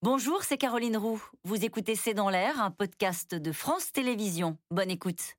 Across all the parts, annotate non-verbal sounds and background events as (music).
Bonjour, c'est Caroline Roux. Vous écoutez C'est dans l'air, un podcast de France Télévisions. Bonne écoute.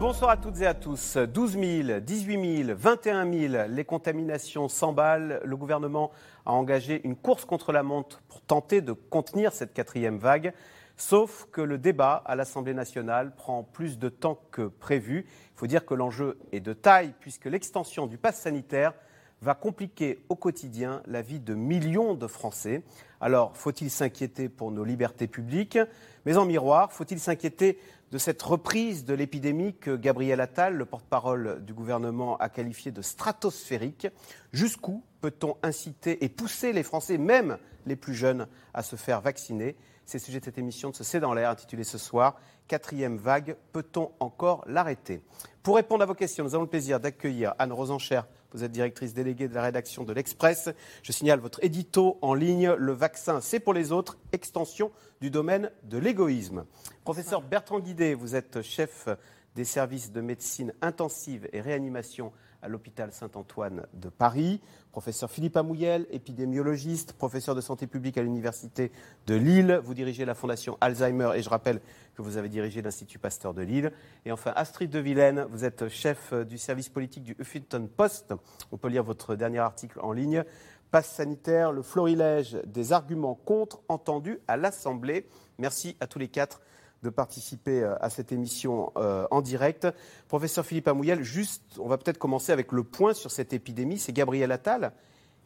Bonsoir à toutes et à tous. 12 000, 18 000, 21 000, les contaminations s'emballent. Le gouvernement a engagé une course contre la montre pour tenter de contenir cette quatrième vague. Sauf que le débat à l'Assemblée nationale prend plus de temps que prévu. Il faut dire que l'enjeu est de taille puisque l'extension du pass sanitaire va compliquer au quotidien la vie de millions de Français. Alors, faut-il s'inquiéter pour nos libertés publiques? Mais en miroir, faut-il s'inquiéter de cette reprise de l'épidémie que Gabriel Attal, le porte-parole du gouvernement, a qualifié de stratosphérique? Jusqu'où peut-on inciter et pousser les Français, même les plus jeunes, à se faire vacciner? C'est le sujet de cette émission de ce C'est dans l'air, intitulée ce soir Quatrième vague, peut-on encore l'arrêter? Pour répondre à vos questions, nous avons le plaisir d'accueillir Anne Rosencher. Vous êtes directrice déléguée de la rédaction de l'Express. Je signale votre édito en ligne Le vaccin, c'est pour les autres, extension du domaine de l'égoïsme. Professeur Bertrand Guidé, vous êtes chef des services de médecine intensive et réanimation à l'hôpital Saint-Antoine de Paris. Professeur Philippe Amouyel, épidémiologiste, professeur de santé publique à l'Université de Lille. Vous dirigez la Fondation Alzheimer et je rappelle que vous avez dirigé l'Institut Pasteur de Lille. Et enfin, Astrid de Vilaine, vous êtes chef du service politique du Huffington Post. On peut lire votre dernier article en ligne. Passe sanitaire, le florilège des arguments contre entendus à l'Assemblée. Merci à tous les quatre de participer euh, à cette émission euh, en direct. Professeur Philippe Amouyel, juste, on va peut-être commencer avec le point sur cette épidémie. C'est Gabriel Attal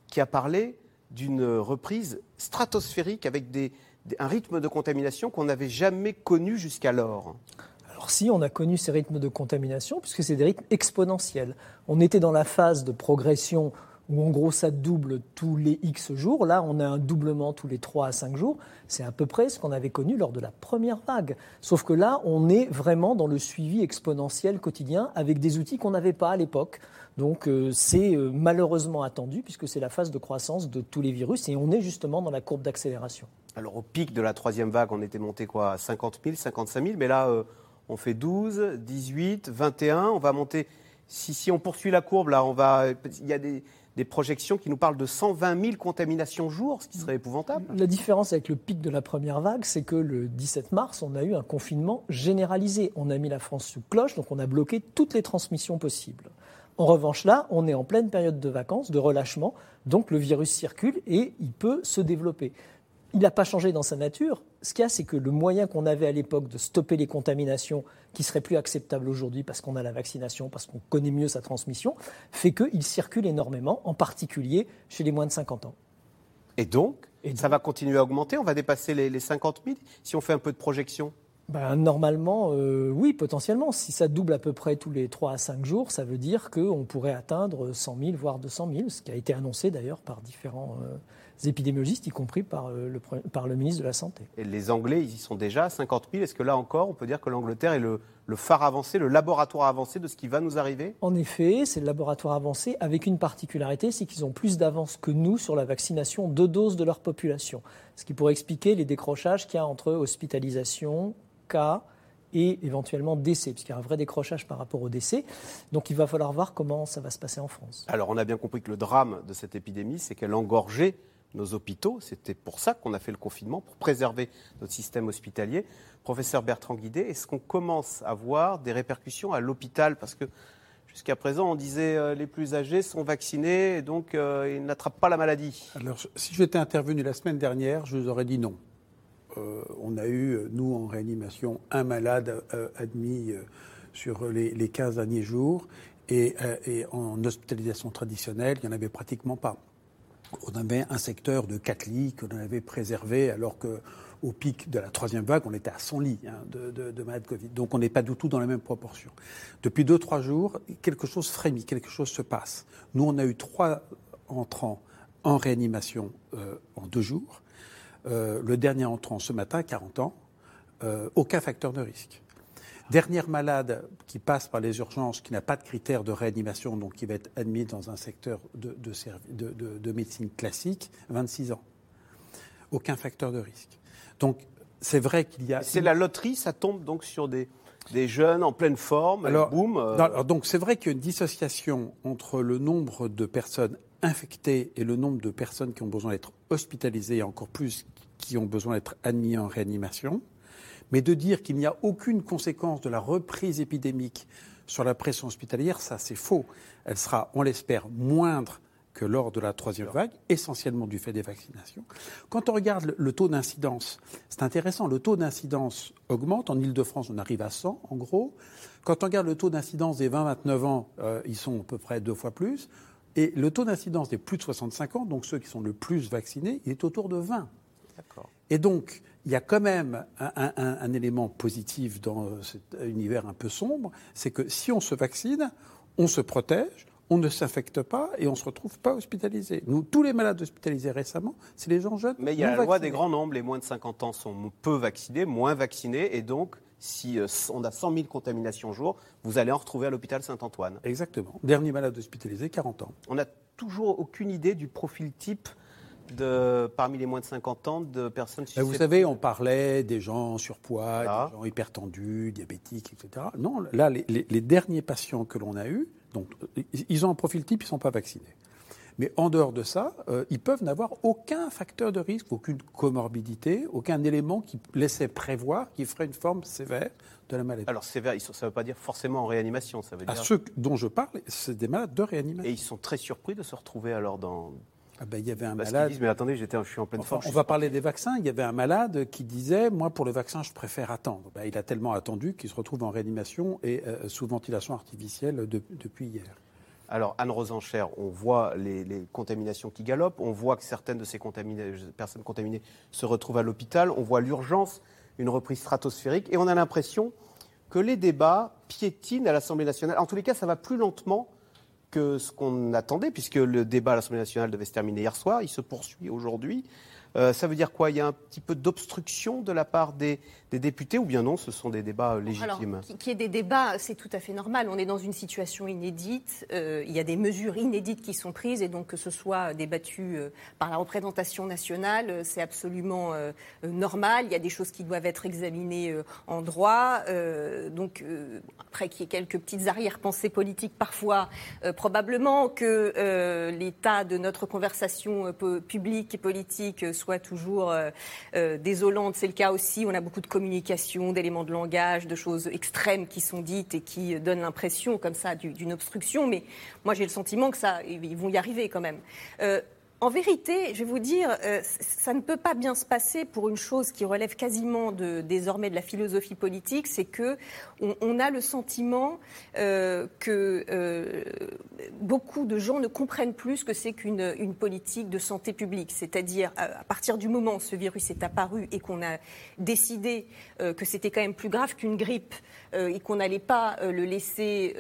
qui a parlé d'une reprise stratosphérique avec un rythme de contamination qu'on n'avait jamais connu jusqu'alors. Alors si, on a connu ces rythmes de contamination, puisque c'est des rythmes exponentiels. On était dans la phase de progression où en gros ça double tous les X jours. Là, on a un doublement tous les 3 à 5 jours. C'est à peu près ce qu'on avait connu lors de la première vague. Sauf que là, on est vraiment dans le suivi exponentiel quotidien avec des outils qu'on n'avait pas à l'époque. Donc euh, c'est euh, malheureusement attendu puisque c'est la phase de croissance de tous les virus et on est justement dans la courbe d'accélération. Alors au pic de la troisième vague, on était monté quoi? 50 000, 55 000, mais là euh, on fait 12, 18, 21, on va monter. Si, si on poursuit la courbe, là, on va. Il y a des, des projections qui nous parlent de 120 000 contaminations jour, ce qui serait épouvantable. La différence avec le pic de la première vague, c'est que le 17 mars, on a eu un confinement généralisé. On a mis la France sous cloche, donc on a bloqué toutes les transmissions possibles. En revanche, là, on est en pleine période de vacances, de relâchement, donc le virus circule et il peut se développer il n'a pas changé dans sa nature. Ce qu'il y a, c'est que le moyen qu'on avait à l'époque de stopper les contaminations, qui serait plus acceptable aujourd'hui parce qu'on a la vaccination, parce qu'on connaît mieux sa transmission, fait qu'il circule énormément, en particulier chez les moins de 50 ans. Et donc, ça va continuer à augmenter? On va dépasser les, 50 000 si on fait un peu de projection? Ben, Normalement, euh, oui, potentiellement. Si ça double à peu près tous les 3 à 5 jours, ça veut dire qu'on pourrait atteindre 100 000, voire 200 000, ce qui a été annoncé d'ailleurs par différents euh, épidémiologistes, y compris par euh, le, par le ministre de la Santé. Et les Anglais, ils y sont déjà à 50 000. Est-ce que là encore, on peut dire que l'Angleterre est le, le phare avancé, le laboratoire avancé de ce qui va nous arriver? En effet, c'est le laboratoire avancé avec une particularité, c'est qu'ils ont plus d'avance que nous sur la vaccination de doses de leur population. Ce qui pourrait expliquer les décrochages qu'il y a entre hospitalisation, cas et éventuellement décès, puisqu'il y a un vrai décrochage par rapport au décès. Donc il va falloir voir comment ça va se passer en France. Alors on a bien compris que le drame de cette épidémie, c'est qu'elle engorgeait nos hôpitaux. C'était pour ça qu'on a fait le confinement, pour préserver notre système hospitalier. Professeur Bertrand Guidé, est-ce qu'on commence à voir des répercussions à l'hôpital? Parce que jusqu'à présent, on disait euh, les plus âgés sont vaccinés et donc euh, ils n'attrapent pas la maladie. Alors, si j'étais intervenu la semaine dernière, je vous aurais dit non. Euh, on a eu, nous, en réanimation, un malade admis sur les, les, 15 derniers jours. Et, et en hospitalisation traditionnelle, il n'y en avait pratiquement pas on avait un secteur de 4 lits qu'on avait préservé alors qu'au pic de la troisième vague, on était à 100 lits hein, de, malades Covid. Donc on n'est pas du tout dans la même proportion. Depuis 2-3 jours, quelque chose frémit, quelque chose se passe. Nous, on a eu trois entrants en réanimation euh, en deux jours. Euh, le dernier entrant ce matin, 40 ans, euh, aucun facteur de risque. Dernière malade qui passe par les urgences, qui n'a pas de critères de réanimation, donc qui va être admis dans un secteur de, de, médecine classique, 26 ans. Aucun facteur de risque. Donc, c'est vrai qu'il y a. C'est la loterie, ça tombe donc sur des, des jeunes en pleine forme, alors, boum. Euh. alors donc c'est vrai qu'il y a une dissociation entre le nombre de personnes infectées et le nombre de personnes qui ont besoin d'être hospitalisées, et encore plus qui ont besoin d'être admis en réanimation. Mais de dire qu'il n'y a aucune conséquence de la reprise épidémique sur la pression hospitalière, ça c'est faux. Elle sera, on l'espère, moindre que lors de la troisième vague, essentiellement du fait des vaccinations. Quand on regarde le taux d'incidence, c'est intéressant, le taux d'incidence augmente. En Ile-de-France, on arrive à 100 en gros. Quand on regarde le taux d'incidence des 20-29 ans, euh, ils sont à peu près deux fois plus. Et le taux d'incidence des plus de 65 ans, donc ceux qui sont le plus vaccinés, il est autour de 20. Et donc, il y a quand même un, élément positif dans euh, cet univers un peu sombre, c'est que si on se vaccine, on se protège, on ne s'infecte pas et on ne se retrouve pas hospitalisé. Nous, tous les malades hospitalisés récemment, c'est les gens jeunes. Mais il y a la loi des grands nombres, les moins de 50 ans sont peu vaccinés, moins vaccinés, et donc si euh, on a 100 000 contaminations au jour, vous allez en retrouver à l'hôpital Saint-Antoine. Exactement. Dernier malade hospitalisé, 40 ans. On n'a toujours aucune idée du profil type de, parmi les moins de 50 ans de personnes susceptibles Vous savez, on parlait des gens surpoids, ah. des gens hypertendus, diabétiques, etc. Non, là, les, les derniers patients que l'on a eus, donc, ils ont un profil type, ils ne sont pas vaccinés. Mais en dehors de ça, euh, ils peuvent n'avoir aucun facteur de risque, aucune comorbidité, aucun élément qui laissait prévoir qu'il ferait une forme sévère de la maladie. Alors sévère, ça ne veut pas dire forcément en réanimation, ça veut dire... À ceux dont je parle, c'est des malades de réanimation. Et ils sont très surpris de se retrouver alors dans... Ah ben, il y avait un malade. Disent, mais attendez, j'étais, je suis en pleine forme. On va parler des vaccins. Il y avait un malade qui disait, moi, pour le vaccin, je préfère attendre. Ben, il a tellement attendu qu'il se retrouve en réanimation et euh, sous ventilation artificielle depuis hier. Alors, Anne Rosencher, on voit les, contaminations qui galopent, on voit que certaines de ces personnes contaminées se retrouvent à l'hôpital, on voit l'urgence, une reprise stratosphérique, et on a l'impression que les débats piétinent à l'Assemblée nationale. En tous les cas, ça va plus lentement que ce qu'on attendait, puisque le débat à l'Assemblée nationale devait se terminer hier soir, il se poursuit aujourd'hui. Euh, ça veut dire quoi? Il y a un petit peu d'obstruction de la part des, députés ou bien non? Ce sont des débats euh, légitimes Alors, Qu'il y ait des débats, c'est tout à fait normal. On est dans une situation inédite. Euh, il y a des mesures inédites qui sont prises et donc que ce soit débattu par la représentation nationale, c'est absolument normal. Il y a des choses qui doivent être examinées en droit. donc, après qu'il y ait quelques petites arrière-pensées politiques parfois, probablement que l'état de notre conversation publique et politique soit toujours euh, euh, désolante. C'est le cas aussi. On a beaucoup de communication, d'éléments de langage, de choses extrêmes qui sont dites et qui donnent l'impression, comme ça, d'une obstruction. Mais moi, j'ai le sentiment que ça, ils vont y arriver quand même. Euh, en vérité, je vais vous dire, euh, ça ne peut pas bien se passer pour une chose qui relève quasiment de, désormais de la philosophie politique, c'est que on, a le sentiment euh, que euh, beaucoup de gens ne comprennent plus ce que c'est qu'une une politique de santé publique. C'est-à-dire, à partir du moment où ce virus est apparu et qu'on a décidé que c'était quand même plus grave qu'une grippe et qu'on n'allait pas le laisser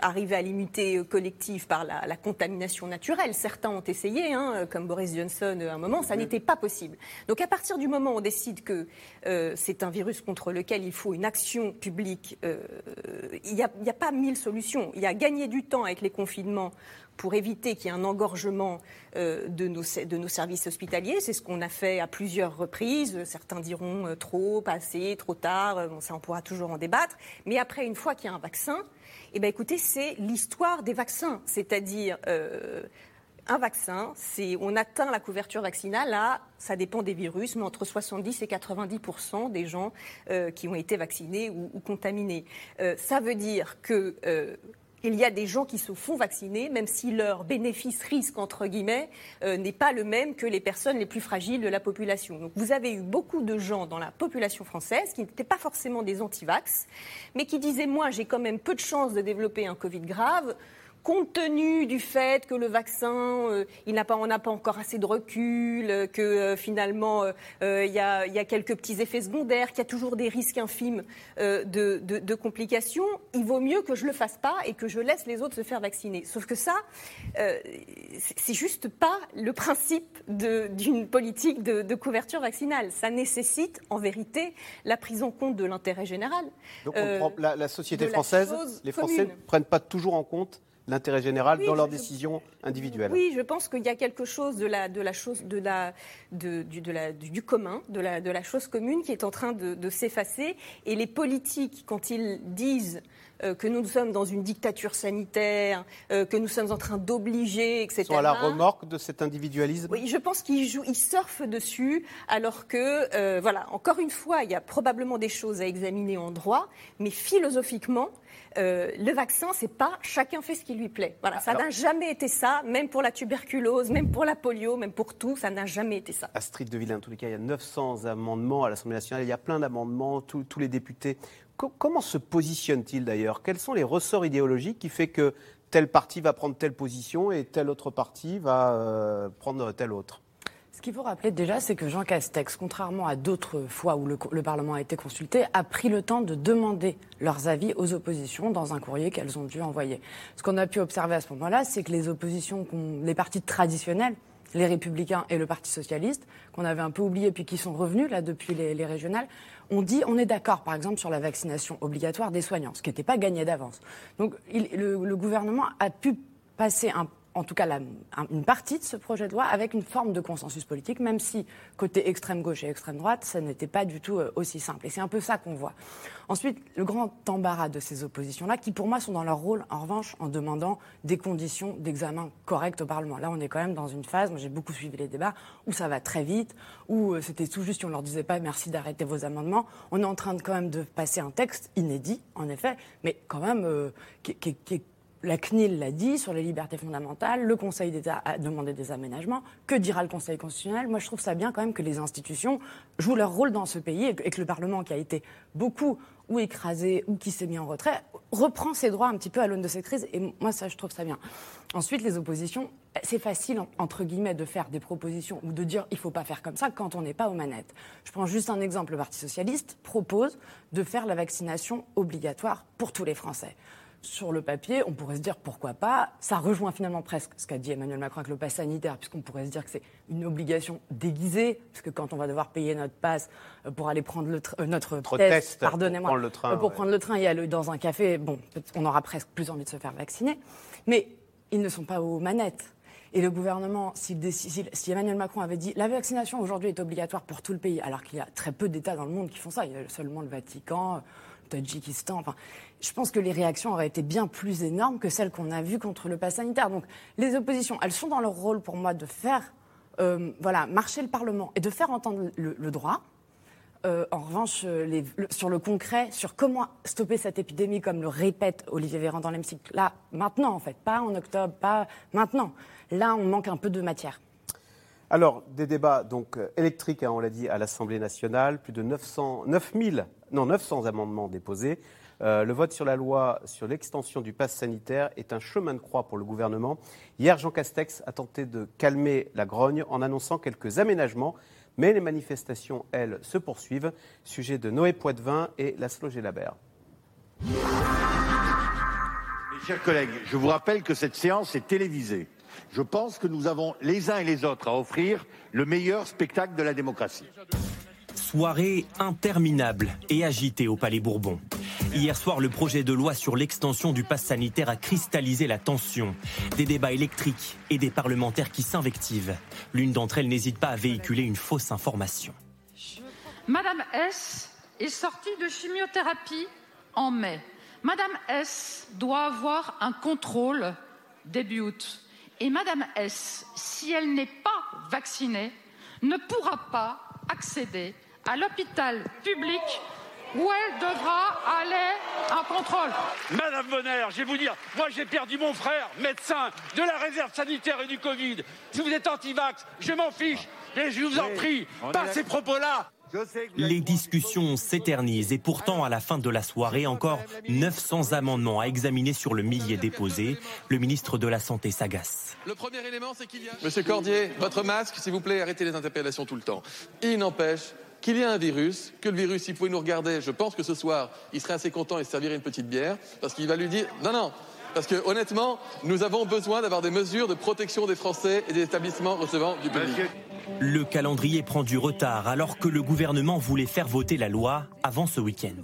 arriver à l'immunité collective par la, la, contamination naturelle, certains ont essayé. Hein, euh, comme Boris Johnson à un moment, ça n'était pas possible. Donc à partir du moment où on décide que euh, c'est un virus contre lequel il faut une action publique, euh, il n'y a, a, pas mille solutions. Il y a gagné du temps avec les confinements pour éviter qu'il y ait un engorgement de, nos, de, nos, services hospitaliers. C'est ce qu'on a fait à plusieurs reprises. Certains diront trop, pas assez, trop tard. Bon, ça, on pourra toujours en débattre. Mais après, une fois qu'il y a un vaccin, eh ben, écoutez, c'est l'histoire des vaccins. C'est-à-dire, un vaccin, c'est on atteint la couverture vaccinale là, ça dépend des virus, mais entre 70 et 90% des gens euh, qui ont été vaccinés ou, contaminés. Euh, ça veut dire que euh, il y a des gens qui se font vacciner, même si leur bénéfice-risque, entre guillemets, n'est pas le même que les personnes les plus fragiles de la population. Donc vous avez eu beaucoup de gens dans la population française qui n'étaient pas forcément des anti-vax, mais qui disaient, moi, j'ai quand même peu de chances de développer un Covid grave compte tenu du fait que le vaccin, euh, il n'a pas, on n'a pas encore assez de recul, euh, que euh, finalement il y, a, quelques petits effets secondaires, qu'il y a toujours des risques infimes de, complications, il vaut mieux que je le fasse pas et que je laisse les autres se faire vacciner. Sauf que ça, c'est juste pas le principe d'une politique de, couverture vaccinale. Ça nécessite en vérité la prise en compte de l'intérêt général. Donc la, société française, les Français ne prennent pas toujours en compte l'intérêt général dans leurs décisions individuelles. Oui, je pense qu'il y a quelque chose de la, de la chose, de la, de, du, de la, du, commun, de la, de la chose commune qui est en train de, de s'effacer. Et les politiques, quand ils disent euh, que nous sommes dans une dictature sanitaire, euh, que nous sommes en train d'obliger, etc. Ils sont à la remorque de cet individualisme Oui, je pense qu'ils jouent, ils surfent dessus, alors que, euh, voilà, encore une fois, il y a probablement des choses à examiner en droit, mais philosophiquement, le vaccin, c'est pas chacun fait ce qui lui plaît. Voilà, ça n'a jamais été ça, même pour la tuberculose, même pour la polio, même pour tout, ça n'a jamais été ça. Astrid de Villain, en tous les cas, il y a 900 amendements à l'Assemblée nationale, il y a plein d'amendements, tous les députés comment se positionne-t-il d'ailleurs? Quels sont les ressorts idéologiques qui fait que tel parti va prendre telle position et tel autre parti va euh, prendre telle autre? Ce qu'il faut rappeler déjà, c'est que Jean Castex, contrairement à d'autres fois où le, Parlement a été consulté, a pris le temps de demander leurs avis aux oppositions dans un courrier qu'elles ont dû envoyer. Ce qu'on a pu observer à ce moment-là, c'est que les oppositions, les partis traditionnels, les Républicains et le Parti Socialiste, qu'on avait un peu oublié puis qui sont revenus là depuis les, régionales, ont dit on est d'accord, par exemple, sur la vaccination obligatoire des soignants, ce qui n'était pas gagné d'avance. Donc le, gouvernement a pu passer un en tout cas une partie de ce projet de loi avec une forme de consensus politique, même si côté extrême gauche et extrême droite, ça n'était pas du tout euh, aussi simple. Et c'est un peu ça qu'on voit. Ensuite, le grand embarras de ces oppositions-là, qui pour moi sont dans leur rôle, en revanche, en demandant des conditions d'examen correctes au Parlement. Là, on est quand même dans une phase, moi j'ai beaucoup suivi les débats, où ça va très vite, où euh, c'était tout juste, on leur disait pas merci d'arrêter vos amendements. On est en train de, quand même de passer un texte inédit, en effet, mais quand même euh, qui, qui, qui la CNIL l'a dit sur les libertés fondamentales, le Conseil d'État a demandé des aménagements. Que dira le Conseil constitutionnel? Moi, je trouve ça bien quand même que les institutions jouent leur rôle dans ce pays et que, le Parlement, qui a été beaucoup ou écrasé ou qui s'est mis en retrait, reprend ses droits un petit peu à l'aune de cette crise. Et moi, ça, je trouve ça bien. Ensuite, les oppositions, c'est facile, entre guillemets, de faire des propositions ou de dire il ne faut pas faire comme ça quand on n'est pas aux manettes. Je prends juste un exemple. Le Parti socialiste propose de faire la vaccination obligatoire pour tous les Français sur le papier, on pourrait se dire pourquoi pas. Ça rejoint finalement presque ce qu'a dit Emmanuel Macron avec le pass sanitaire, puisqu'on pourrait se dire que c'est une obligation déguisée, puisque quand on va devoir payer notre passe euh, pour aller prendre le euh, notre, test, pardonnez-moi, pour, prendre le train, prendre le train et aller dans un café, bon, on aura presque plus envie de se faire vacciner. Mais ils ne sont pas aux manettes. Et le gouvernement, si, si, Emmanuel Macron avait dit la vaccination aujourd'hui est obligatoire pour tout le pays, alors qu'il y a très peu d'États dans le monde qui font ça, il y a seulement le Vatican, Tadjikistan. Enfin, je pense que les réactions auraient été bien plus énormes que celles qu'on a vues contre le pass sanitaire. Donc les oppositions, elles sont dans leur rôle pour moi de faire euh, voilà, marcher le Parlement et de faire entendre le, droit. Euh, en revanche, les, sur le concret, sur comment stopper cette épidémie, comme le répète Olivier Véran dans l'hémicycle, là, maintenant en fait, pas en octobre, pas maintenant. Là, on manque un peu de matière. Alors, des débats donc euh, électriques, hein, on l'a dit, à l'Assemblée nationale, plus de 900, 9000, non, 900 amendements déposés. Euh, le vote sur la loi sur l'extension du pass sanitaire est un chemin de croix pour le gouvernement. Hier, Jean Castex a tenté de calmer la grogne en annonçant quelques aménagements, mais les manifestations, elles, se poursuivent. Sujet de Noé Poitvin et Laszlo Gelabert. Mes chers collègues, je vous rappelle que cette séance est télévisée je pense que nous avons les uns et les autres à offrir le meilleur spectacle de la démocratie. Soirée interminable et agitée au Palais Bourbon. Hier soir, le projet de loi sur l'extension du pass sanitaire a cristallisé la tension. Des débats électriques et des parlementaires qui s'invectivent. L'une d'entre elles n'hésite pas à véhiculer une fausse information. Madame S est sortie de chimiothérapie en mai. Madame S doit avoir un contrôle début août. Et Madame S, si elle n'est pas vaccinée, ne pourra pas accéder à l'hôpital public où elle devra aller en contrôle. Madame Bonner, je vais vous dire, moi j'ai perdu mon frère, médecin de la réserve sanitaire et du Covid. Si vous êtes anti-vax, je m'en fiche. Et je vous en prie, pas ces propos-là. Les discussions s'éternisent et pourtant, à la fin de la soirée, encore 900 amendements à examiner sur le millier déposé. Le ministre de la Santé s'agace. Le premier élément, c'est qu'il y a... Monsieur Cordier, votre masque, s'il vous plaît, arrêtez les interpellations tout le temps. Il n'empêche qu'il y a un virus, que le virus, s'il pouvait nous regarder, je pense que ce soir, il serait assez content et se servirait une petite bière, parce qu'il va lui dire... Non, non, parce que honnêtement, nous avons besoin d'avoir des mesures de protection des Français et des établissements recevant du public. Le calendrier prend du retard alors que le gouvernement voulait faire voter la loi avant ce week-end.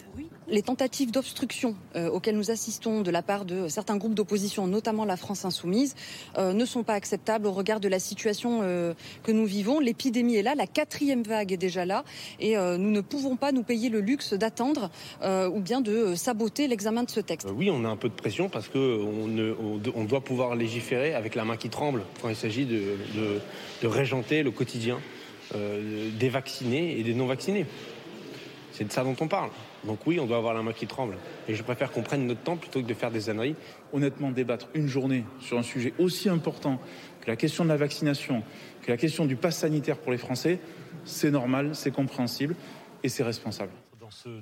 Les tentatives d'obstruction euh, auxquelles nous assistons de la part de certains groupes d'opposition, notamment la France insoumise, euh, ne sont pas acceptables au regard de la situation euh, que nous vivons. L'épidémie est là, la quatrième vague est déjà là, et nous ne pouvons pas nous payer le luxe d'attendre ou bien de saboter l'examen de ce texte. oui, on a un peu de pression parce qu'on on, doit pouvoir légiférer avec la main qui tremble quand il s'agit de, de, régenter le quotidien des vaccinés et des non vaccinés. C'est de ça dont on parle. Donc oui, on doit avoir la main qui tremble. Et je préfère qu'on prenne notre temps plutôt que de faire des âneries. Honnêtement, débattre une journée sur un sujet aussi important que la question de la vaccination, que la question du pass sanitaire pour les Français, c'est normal, c'est compréhensible et c'est responsable.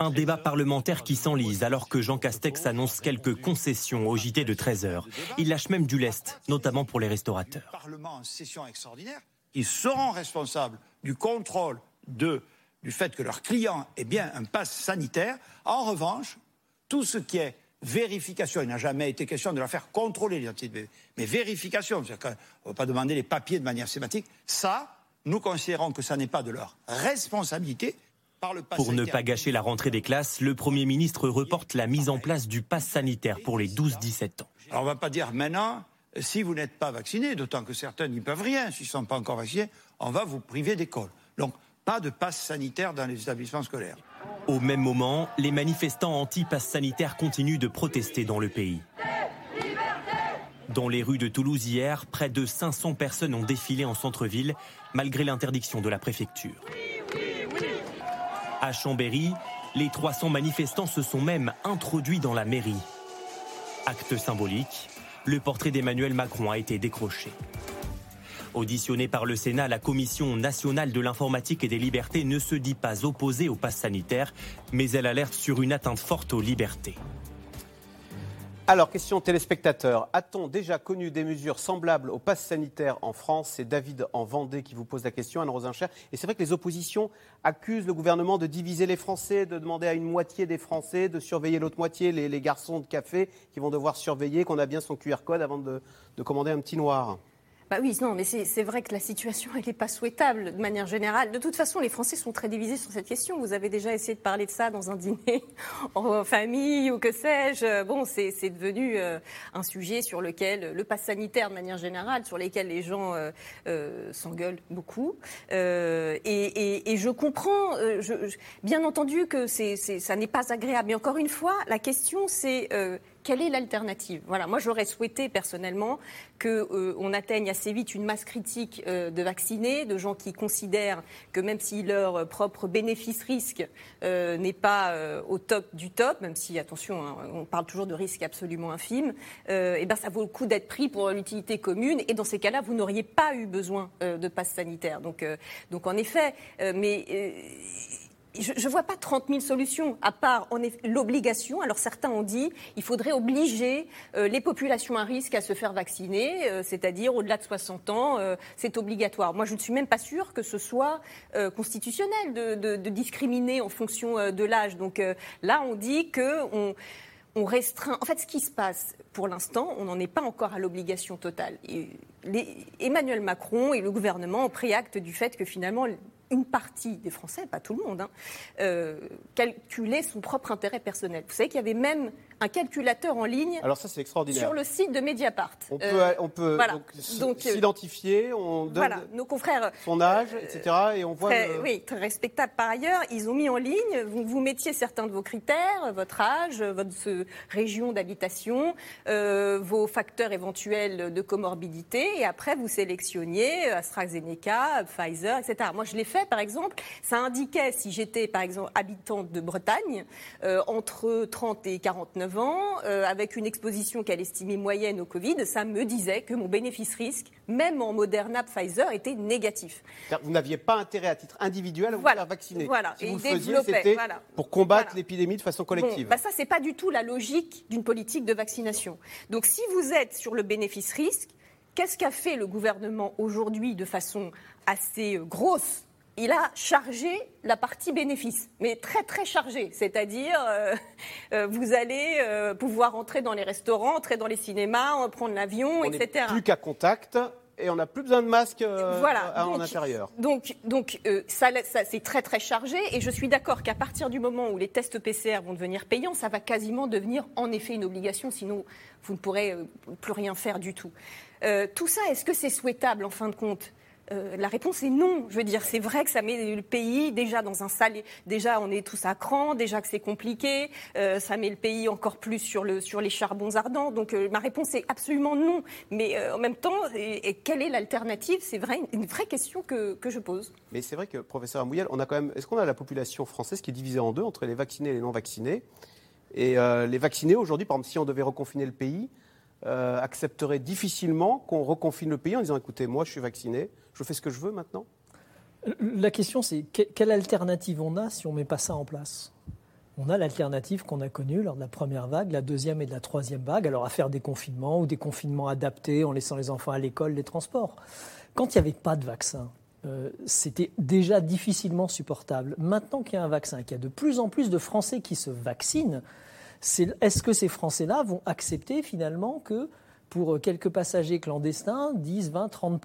Un débat parlementaire qui s'enlise alors que Jean Castex annonce quelques concessions au JT de 13h. Il lâche même du lest, notamment pour les restaurateurs. Parlement en session extraordinaire, ils seront responsables du contrôle de du fait que leur client ait bien un pass sanitaire. En revanche, tout ce qui est vérification, il n'a jamais été question de leur faire contrôler l'identité, mais vérification, c'est-à-dire qu'on ne va pas demander les papiers de manière sématique, ça, nous considérons que ça n'est pas de leur responsabilité. Par le pass Pour ne pas gâcher la rentrée des classes, le Premier ministre reporte la mise en place du pass sanitaire pour les 12-17 ans. Alors on ne va pas dire maintenant, si vous n'êtes pas vacciné, d'autant que certains n'y peuvent rien s'ils ne sont pas encore vaccinés, on va vous priver d'école. Donc pas de passe sanitaire dans les établissements scolaires. Au même moment, les manifestants anti-pass sanitaire continuent de protester dans le pays. Dans les rues de Toulouse hier, près de 500 personnes ont défilé en centre-ville, malgré l'interdiction de la préfecture. À Chambéry, les 300 manifestants se sont même introduits dans la mairie. Acte symbolique, le portrait d'Emmanuel Macron a été décroché. Auditionnée par le Sénat, la Commission nationale de l'informatique et des libertés ne se dit pas opposée au pass sanitaire, mais elle alerte sur une atteinte forte aux libertés. Alors, question téléspectateur. A-t-on déjà connu des mesures semblables au pass sanitaire en France? C'est David en Vendée qui vous pose la question, Anne Rosincher. Et c'est vrai que les oppositions accusent le gouvernement de diviser les Français, de demander à une moitié des Français de surveiller l'autre moitié, les, garçons de café qui vont devoir surveiller qu'on a bien son QR code avant de commander un petit noir. Bah oui, non, mais c'est vrai que la situation, elle n'est pas souhaitable de manière générale. De toute façon, les Français sont très divisés sur cette question. Vous avez déjà essayé de parler de ça dans un dîner (laughs) en famille ou que sais-je. Bon, c'est devenu euh, un sujet sur lequel, le pass sanitaire de manière générale, sur lequel les gens euh, euh, s'engueulent beaucoup. Et, je comprends, bien entendu, que ça n'est pas agréable. Mais encore une fois, la question, c'est quelle est l'alternative? Voilà, moi j'aurais souhaité personnellement qu'on euh, atteigne assez vite une masse critique euh, de vaccinés, de gens qui considèrent que même si leur propre bénéfice-risque euh, n'est pas au top du top, même si attention, hein, on parle toujours de risques absolument infimes, et eh ben ça vaut le coup d'être pris pour l'utilité commune. Et dans ces cas-là, vous n'auriez pas eu besoin de passe sanitaire. Donc, donc en effet, mais je ne vois pas 30 000 solutions, à part l'obligation. Alors certains ont dit qu'il faudrait obliger euh, les populations à risque à se faire vacciner, euh, c'est-à-dire au-delà de 60 ans, euh, c'est obligatoire. Moi, je ne suis même pas sûre que ce soit constitutionnel de, discriminer en fonction de l'âge. Donc là, on dit qu'on on restreint. En fait, ce qui se passe pour l'instant, on n'en est pas encore à l'obligation totale. Emmanuel Macron et le gouvernement ont pris acte du fait que finalement une partie des Français, pas tout le monde, hein, euh, calculait son propre intérêt personnel. Vous savez qu'il y avait même un calculateur en ligne Alors ça, c'est extraordinaire. sur le site de Mediapart. On peut, euh, on peut euh, s'identifier, on donne voilà, nos confrères, son âge, etc. Et on voit Oui, très respectable par ailleurs. Ils ont mis en ligne, vous, vous mettiez certains de vos critères, votre âge, votre région d'habitation, vos facteurs éventuels de comorbidité, et après vous sélectionniez AstraZeneca, Pfizer, etc. Moi, je l'ai fait par exemple, ça indiquait si j'étais, par exemple, habitante de Bretagne, euh, entre 30 et 49 ans, euh, avec une exposition qu'elle estimait moyenne au Covid, ça me disait que mon bénéfice-risque, même en Moderna Pfizer, était négatif. Vous n'aviez pas intérêt à titre individuel à vous faire vacciner. Voilà. Si vous le faisiez, c'était pour combattre l'épidémie de façon collective. Bon, bah ça, c'est pas du tout la logique d'une politique de vaccination. Donc, si vous êtes sur le bénéfice-risque, Qu'est-ce qu'a fait le gouvernement aujourd'hui de façon assez euh, grosse il a chargé la partie bénéfice, mais très très chargé. C'est-à-dire, euh, euh, vous allez euh, pouvoir entrer dans les restaurants, entrer dans les cinémas, prendre l'avion, etc. plus qu'à contact. et on n'a plus besoin de masque voilà, en intérieur. Donc, donc ça, ça, c'est très très chargé et je suis d'accord qu'à partir du moment où les tests PCR vont devenir payants, ça va quasiment devenir en effet une obligation, sinon vous ne pourrez plus rien faire du tout. tout ça, est-ce que c'est souhaitable en fin de compte? Euh, la réponse est non. Je veux dire, c'est vrai que ça met le pays déjà dans un sale. Déjà, on est tous à cran, déjà que c'est compliqué. Euh, ça met le pays encore plus sur, le, sur les charbons ardents. Donc, euh, ma réponse est absolument non. Mais en même temps, quelle est l'alternative? C'est vrai, une vraie question que, que je pose. Mais c'est vrai que, professeur Amouyel, on a quand même. Est-ce qu'on a la population française qui est divisée en deux entre les vaccinés et les non vaccinés Et les vaccinés aujourd'hui, par exemple, si on devait reconfiner le pays, accepteraient difficilement qu'on reconfine le pays en disant écoutez, moi, je suis vacciné je fais ce que je veux maintenant? La question, c'est quelle alternative on a si on ne met pas ça en place? On a l'alternative qu'on a connue lors de la première vague, la deuxième et de la troisième vague, alors à faire des confinements ou des confinements adaptés en laissant les enfants à l'école, les transports. Quand il n'y avait pas de vaccin, euh, c'était déjà difficilement supportable. Maintenant qu'il y a un vaccin, qu'il y a de plus en plus de Français qui se vaccinent, est-ce que ces Français-là vont accepter finalement que pour quelques passagers clandestins, 10, 20, 30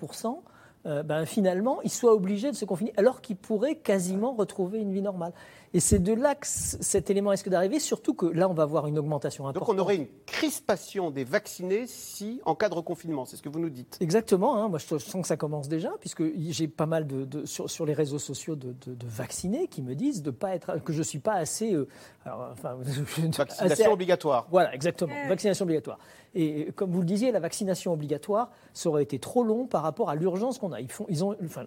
euh, ben, finalement, ils soient obligés de se confiner, alors qu'ils pourraient quasiment retrouver une vie normale. Et c'est de là que cet élément risque d'arriver, surtout que là, on va avoir une augmentation importante. Donc on aurait une crispation des vaccinés si, en cas de reconfinement, c'est ce que vous nous dites. Exactement, hein. moi je sens que ça commence déjà, puisque j'ai pas mal de, sur, les réseaux sociaux de, vaccinés qui me disent de pas être, que je ne suis pas assez... Euh, enfin, (laughs) Vaccination obligatoire. Voilà, exactement, vaccination obligatoire. Et comme vous le disiez, la vaccination obligatoire, ça aurait été trop long par rapport à l'urgence qu'on a. Ils font, ils ont, enfin,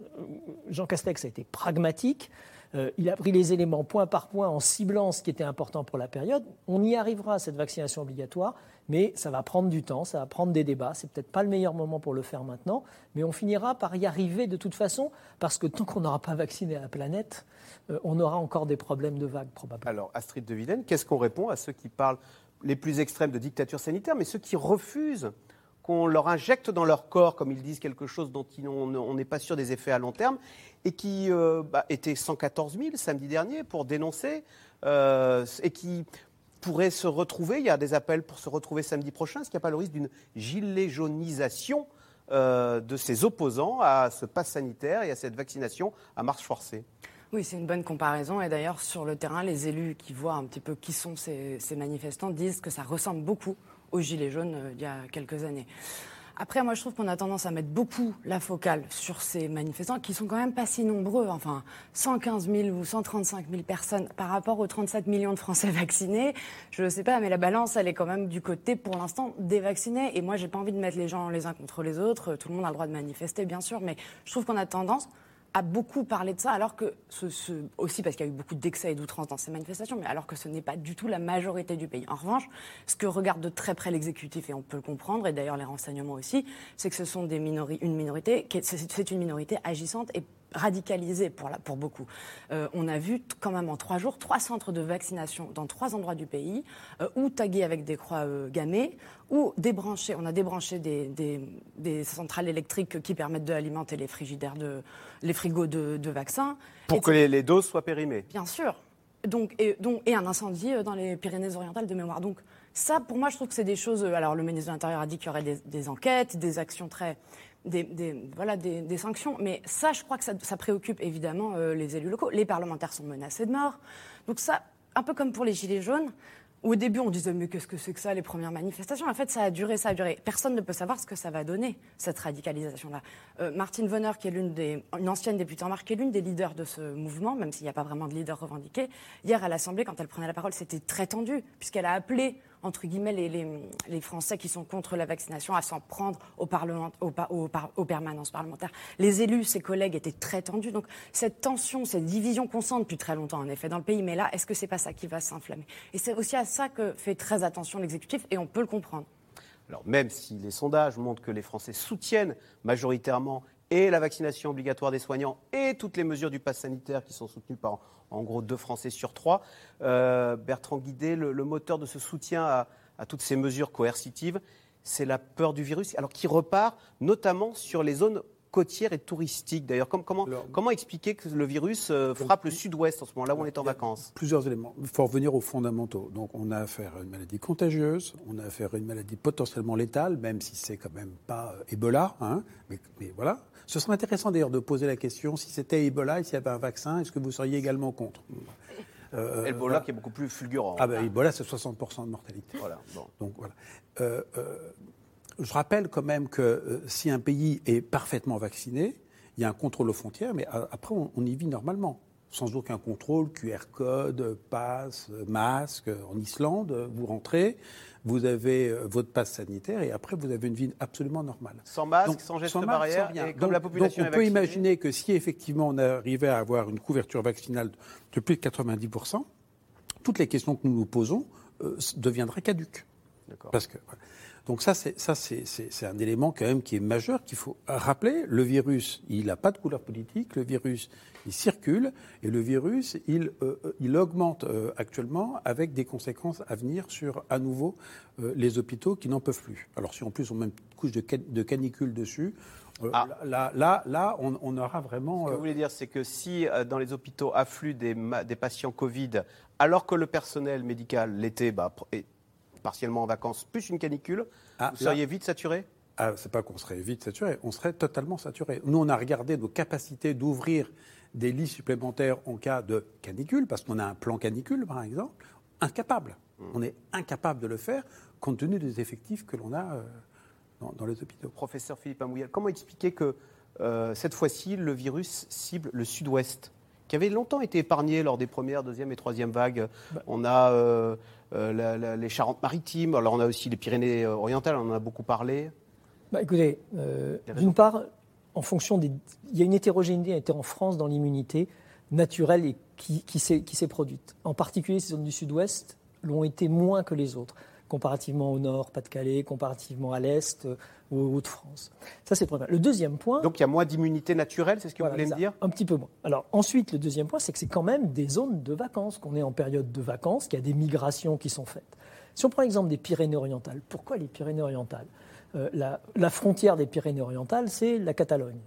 Jean Castex a été pragmatique. Euh, il a pris les éléments point par point en ciblant ce qui était important pour la période. On y arrivera cette vaccination obligatoire, mais ça va prendre du temps, ça va prendre des débats. C'est peut-être pas le meilleur moment pour le faire maintenant, mais on finira par y arriver de toute façon, parce que tant qu'on n'aura pas vacciné la planète, euh, on aura encore des problèmes de vagues probablement. Alors Astrid de Villene, qu'est-ce qu'on répond à ceux qui parlent les plus extrêmes de dictature sanitaire, mais ceux qui refusent qu'on leur injecte dans leur corps, comme ils disent, quelque chose dont on n'est pas sûr des effets à long terme, et qui euh, bah, étaient 114 000 samedi dernier pour dénoncer, euh, et qui pourraient se retrouver, il y a des appels pour se retrouver samedi prochain, est-ce qu'il n'y a pas le risque d'une gilet jaunisation euh, de ses opposants à ce pass sanitaire et à cette vaccination à marche forcée oui, c'est une bonne comparaison. Et d'ailleurs, sur le terrain, les élus qui voient un petit peu qui sont ces, manifestants disent que ça ressemble beaucoup aux Gilets jaunes euh, il y a quelques années. Après, moi, je trouve qu'on a tendance à mettre beaucoup la focale sur ces manifestants qui sont quand même pas si nombreux. Enfin, 115 000 ou 135 000 personnes par rapport aux 37 millions de Français (laughs) vaccinés. Je ne sais pas, mais la balance, elle est quand même du côté, pour l'instant, des vaccinés. Et moi, j'ai pas envie de mettre les gens les uns contre les autres. Tout le monde a le droit de manifester, bien sûr, mais je trouve qu'on a tendance a beaucoup parlé de ça, alors que ce, aussi parce qu'il y a eu beaucoup d'excès et d'outrance dans ces manifestations, mais alors que ce n'est pas du tout la majorité du pays. En revanche, ce que regarde de très près l'exécutif, et on peut le comprendre, et d'ailleurs les renseignements aussi, c'est que ce sont des une minorité, c'est une minorité agissante et radicalisée pour, la, pour beaucoup. Euh, on a vu quand même en trois jours trois centres de vaccination dans trois endroits du pays, euh, ou tagués avec des croix euh, gammées, ou débranchés. On a débranché des, des, centrales électriques qui permettent d'alimenter les frigidaires de, les frigos de, vaccins. Pour que les, doses soient périmées. Bien sûr. Donc, et, donc, et un incendie euh, dans les Pyrénées-Orientales de mémoire. Donc ça, pour moi, je trouve que c'est des choses... Euh, alors le ministre de l'Intérieur a dit qu'il y aurait des, enquêtes, des actions très... Des, voilà, des, sanctions. Mais ça, je crois que ça, préoccupe évidemment euh, les élus locaux. Les parlementaires sont menacés de mort. Donc ça, un peu comme pour les Gilets jaunes, au début, on disait, mais qu'est-ce que c'est que ça, les premières manifestations? En fait, ça a duré, ça a duré. Personne ne peut savoir ce que ça va donner, cette radicalisation-là. Euh, Martine Vonner, qui est l'une des, une ancienne députée en marque, qui est l'une des leaders de ce mouvement, même s'il n'y a pas vraiment de leader revendiqué, hier à l'Assemblée, quand elle prenait la parole, c'était très tendu, puisqu'elle a appelé entre guillemets, les, Français qui sont contre la vaccination à s'en prendre au parlement, aux permanences parlementaires. Les élus, ses collègues étaient très tendus. Donc cette tension, cette division qu'on sent depuis très longtemps, en effet, dans le pays, mais là, est-ce que c'est pas ça qui va s'inflammer Et c'est aussi à ça que fait très attention l'exécutif, et on peut le comprendre. Alors même si les sondages montrent que les Français soutiennent majoritairement et la vaccination obligatoire des soignants et toutes les mesures du pass sanitaire qui sont soutenues par en gros deux Français sur trois. Euh, Bertrand Guidé, le, moteur de ce soutien à, toutes ces mesures coercitives, c'est la peur du virus, alors qui repart notamment sur les zones côtière et touristique. D'ailleurs, comment, comment expliquer que le virus euh, frappe le sud-ouest en ce moment, là où on est en vacances? Plusieurs éléments. Il faut revenir aux fondamentaux. Donc, on a affaire à une maladie contagieuse, on a affaire à une maladie potentiellement létale, même si c'est quand même pas euh, Ebola. Hein, mais, mais, voilà. Ce serait intéressant d'ailleurs de poser la question si c'était Ebola et s'il y avait un vaccin, est-ce que vous seriez également contre? Euh, Ebola voilà. qui est beaucoup plus fulgurant. Ah ben Ebola, c'est 60% de mortalité. Voilà. Bon. Donc voilà. Euh, euh, je rappelle quand même que euh, si un pays est parfaitement vacciné, il y a un contrôle aux frontières, mais après, on, y vit normalement. Sans aucun contrôle, QR code, passe, masque. En Islande, vous rentrez, vous avez euh, votre passe sanitaire et après, vous avez une vie absolument normale. Sans masque, sans geste barrière, et comme la population donc on peut imaginer que si effectivement on arrivait à avoir une couverture vaccinale de plus de 90%, toutes les questions que nous nous posons euh, deviendraient caduques. Parce que, donc ça, c'est, ça c'est, c'est, un élément quand même qui est majeur, qu'il faut rappeler. Le virus, il n'a pas de couleur politique. Le virus, il circule. Et le virus, il, euh, il augmente euh, actuellement avec des conséquences à venir sur, à nouveau, euh, les hôpitaux qui n'en peuvent plus. Alors si en plus on met une couche de, de canicule dessus, ah. Là, là, là on, on, aura vraiment. Ce que vous voulez dire, c'est que si dans les hôpitaux affluent des, des, patients Covid, alors que le personnel médical l'été bah, est partiellement en vacances, plus une canicule, ah, vous seriez vite saturé? Ah, C'est pas qu'on serait vite saturé, on serait totalement saturé. Nous, on a regardé nos capacités d'ouvrir des lits supplémentaires en cas de canicule, parce qu'on a un plan canicule, par exemple, incapable. Hmm. On est incapable de le faire compte tenu des effectifs que l'on a euh, dans, les hôpitaux. Professeur Philippe Amouyal, comment expliquer que euh, cette fois-ci, le virus cible le sud-ouest? Qui avait longtemps été épargné lors des premières, deuxième et troisième vagues. Bah. On a euh, euh, les Charentes-Maritimes, alors on a aussi les Pyrénées-Orientales, on en a beaucoup parlé. Bah, écoutez, euh, d'une part, en fonction des. Il y a une hétérogénéité en France dans l'immunité naturelle et qui, qui s'est produite. En particulier, ces zones du sud-ouest l'ont été moins que les autres comparativement au nord, Pas-de-Calais, comparativement à l'est euh, ou aux Hauts-de-France. Ça, c'est le premier. Le deuxième point. Donc il y a moins d'immunité naturelle, c'est ce que vous voulez me dire Un petit peu moins. Alors ensuite, le deuxième point, c'est que c'est quand même des zones de vacances, qu'on est en période de vacances, qu'il y a des migrations qui sont faites. Si on prend l'exemple des Pyrénées-Orientales, pourquoi les Pyrénées-Orientales? Euh, la, frontière des Pyrénées-Orientales, c'est la Catalogne.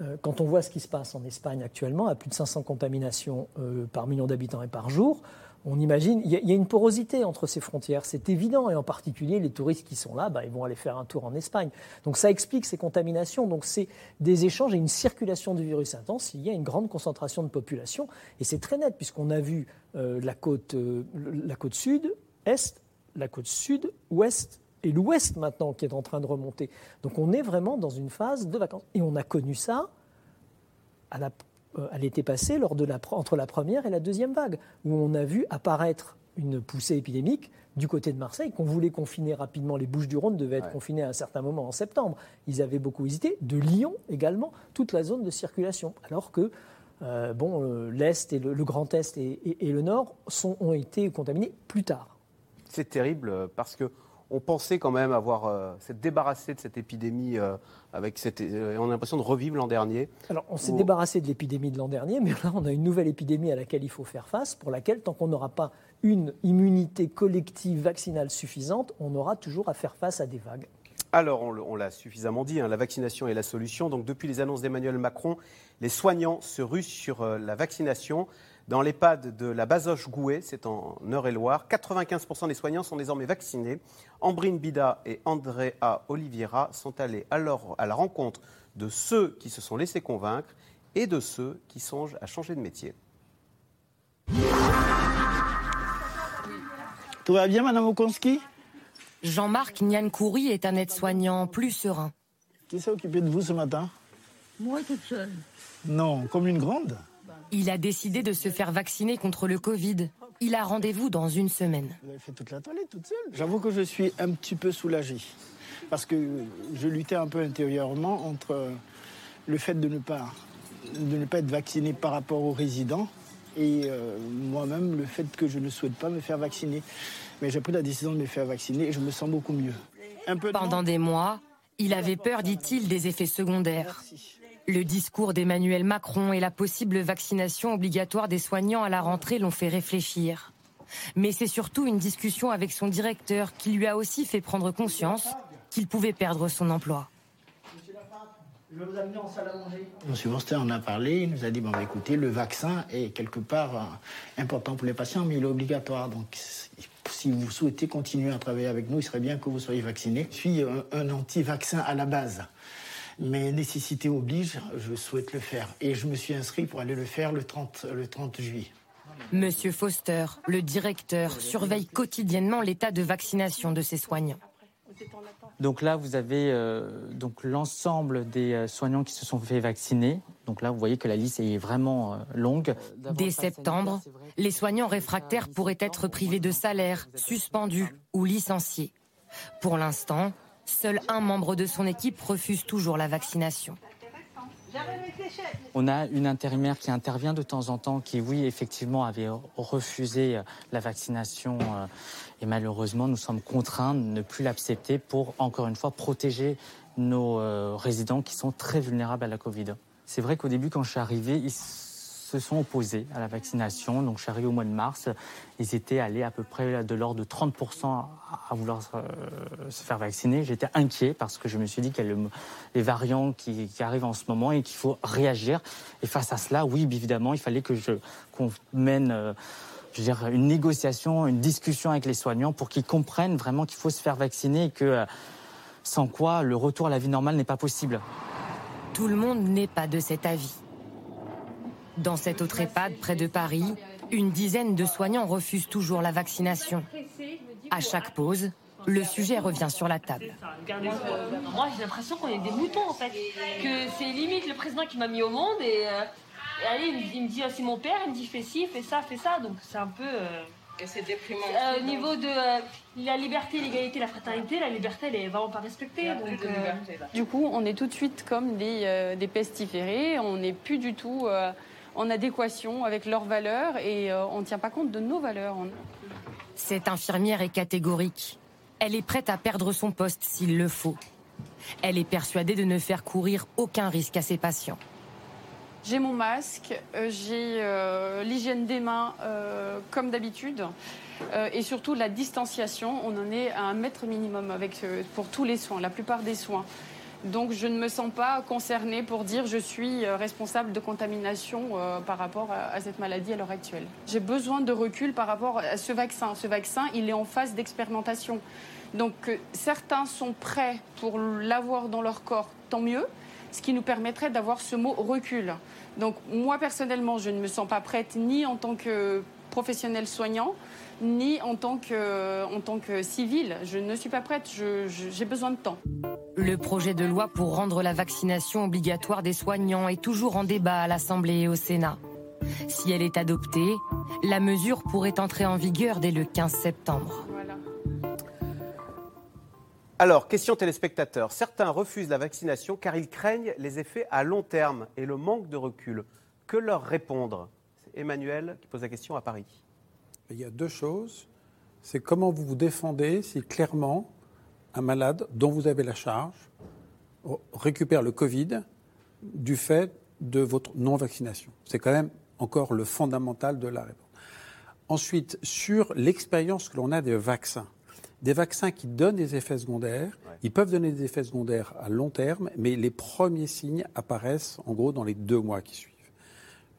Euh, quand on voit ce qui se passe en Espagne actuellement, à plus de 500 contaminations par million d'habitants et par jour, on imagine, il y, a une porosité entre ces frontières, c'est évident, et en particulier les touristes qui sont là, bah, ils vont aller faire un tour en Espagne. Donc ça explique ces contaminations, donc c'est des échanges et une circulation du virus intense, il y a une grande concentration de population, et c'est très net, puisqu'on a vu euh, la, côte, euh, la côte sud, est, la côte sud, ouest, et l'ouest maintenant qui est en train de remonter. Donc on est vraiment dans une phase de vacances. Et on a connu ça à la à l'été passé, lors de la, entre la première et la deuxième vague, où on a vu apparaître une poussée épidémique du côté de Marseille, qu'on voulait confiner rapidement. Les Bouches-du-Rhône devaient être confinées à un certain moment en septembre. Ils avaient beaucoup hésité. De Lyon également, toute la zone de circulation. Alors que euh, bon, euh, l'Est et le, Grand Est et, et, le Nord sont, ont été contaminés plus tard. C'est terrible parce que on pensait quand même avoir euh, s'être débarrassé de cette épidémie euh, avec cette, euh, on a l'impression de revivre l'an dernier. Alors on s'est débarrassé de l'épidémie de l'an dernier, mais là on a une nouvelle épidémie à laquelle il faut faire face, pour laquelle tant qu'on n'aura pas une immunité collective vaccinale suffisante, on aura toujours à faire face à des vagues. Alors, on l'a suffisamment dit, hein, la vaccination est la solution. Donc, depuis les annonces d'Emmanuel Macron, les soignants se russent sur la vaccination. Dans l'EHPAD de la Bazoche-Gouet, c'est en Eure-et-Loire, 95% des soignants sont désormais vaccinés. Ambrine Bida et Andrea Oliveira sont allés alors à la rencontre de ceux qui se sont laissés convaincre et de ceux qui songent à changer de métier. Tout va bien, Madame Okonski? Jean-Marc Niankouri est un aide-soignant plus serein. Qui s'est occupé de vous ce matin? Moi toute seule. Non, comme une grande? Il a décidé de se faire vacciner contre le Covid. Il a rendez-vous dans une semaine. Vous avez fait toute la toilette toute seule J'avoue que je suis un petit peu soulagé. Parce que je luttais un peu intérieurement entre le fait de ne pas, de ne pas être vacciné par rapport aux résidents et euh, moi-même le fait que je ne souhaite pas me faire vacciner. Mais j'ai pris la décision de me faire vacciner et je me sens beaucoup mieux. Pendant des mois, il avait peur, dit-il, des effets secondaires. Le discours d'Emmanuel Macron et la possible vaccination obligatoire des soignants à la rentrée l'ont fait réfléchir. Mais c'est surtout une discussion avec son directeur qui lui a aussi fait prendre conscience qu'il pouvait perdre son emploi. Je vais vous amener en salle à manger. Monsieur Forster en a parlé, il nous a dit bon, bah, écoutez, le vaccin est quelque part euh, important pour les patients, mais il est obligatoire. Donc, si vous souhaitez continuer à travailler avec nous, il serait bien que vous soyez vacciné. Je suis un, un anti-vaccin à la base. Mais nécessité oblige, je souhaite le faire. Et je me suis inscrit pour aller le faire le 30, le 30 juillet. Monsieur Foster, le directeur, surveille quotidiennement l'état de vaccination de ses soignants. Donc là, vous avez euh, donc l'ensemble des euh, soignants qui se sont fait vacciner. Donc là, vous voyez que la liste est vraiment euh, longue. Dès septembre, les soignants réfractaires pourraient être privés de salaire, suspendus ou licenciés. Pour l'instant, seul un membre de son équipe refuse toujours la vaccination. On a une intérimaire qui intervient de temps en temps, qui, oui, effectivement, avait refusé la vaccination. Et malheureusement, nous sommes contraints de ne plus l'accepter pour, encore une fois, protéger nos euh, résidents qui sont très vulnérables à la Covid. C'est vrai qu'au début, quand je suis arrivé, ils se sont opposés à la vaccination. Donc, arrivé au mois de mars. Ils étaient allés à peu près de l'ordre de 30% à vouloir euh, se faire vacciner. J'étais inquiet parce que je me suis dit qu'il y a les variants qui, arrivent en ce moment et qu'il faut réagir. Et face à cela, oui, évidemment, il fallait que je qu'on mène. Euh, je veux dire, une négociation, une discussion avec les soignants pour qu'ils comprennent vraiment qu'il faut se faire vacciner et que euh, sans quoi le retour à la vie normale n'est pas possible. Tout le monde n'est pas de cet avis. Dans cette autre EHPAD près de Paris, une dizaine de soignants refusent toujours la vaccination. À chaque pause, le sujet revient sur la table. Moi, j'ai l'impression qu'on est des moutons, en fait. Que c'est limite le président qui m'a mis au monde et, euh, allez, il me dit, ah, c'est mon père, il me dit, fais ci, fais ça, fais ça. Donc, c'est un peu. Euh, c'est déprimant. Euh, au niveau de la liberté, l'égalité, la fraternité, la liberté, elle est vraiment pas respectée. Du coup, on est tout de suite comme des, des pestiférés. On n'est plus du tout en adéquation avec leurs valeurs et euh, on ne tient pas compte de nos valeurs. Cette infirmière est catégorique. Elle est prête à perdre son poste s'il le faut. Elle est persuadée de ne faire courir aucun risque à ses patients. J'ai mon masque, euh, j'ai euh, l'hygiène des mains comme d'habitude et surtout la distanciation. On en est à un mètre minimum avec, pour tous les soins, la plupart des soins. Donc je ne me sens pas concernée pour dire je suis euh, responsable de contamination euh, par rapport à, cette maladie à l'heure actuelle. J'ai besoin de recul par rapport à ce vaccin. Ce vaccin, il est en phase d'expérimentation. Donc euh, certains sont prêts pour l'avoir dans leur corps, tant mieux, ce qui nous permettrait d'avoir ce mot recul. Donc moi personnellement, je ne me sens pas prête ni en tant que professionnel soignant, ni en tant que, en tant que civile. Je ne suis pas prête, j'ai besoin de temps. Le projet de loi pour rendre la vaccination obligatoire des soignants est toujours en débat à l'Assemblée et au Sénat. Si elle est adoptée, la mesure pourrait entrer en vigueur dès le 15 septembre. Alors, question téléspectateurs. Certains refusent la vaccination car ils craignent les effets à long terme et le manque de recul. Que leur répondre? C'est Emmanuel qui pose la question à Paris. Il y a deux choses. C'est comment vous vous défendez si clairement un malade dont vous avez la charge récupère le Covid du fait de votre non-vaccination. C'est quand même encore le fondamental de la réponse. Ensuite, sur l'expérience que l'on a des vaccins, des vaccins qui donnent des effets secondaires, ils peuvent donner des effets secondaires à long terme, mais les premiers signes apparaissent en gros dans les deux mois qui suivent.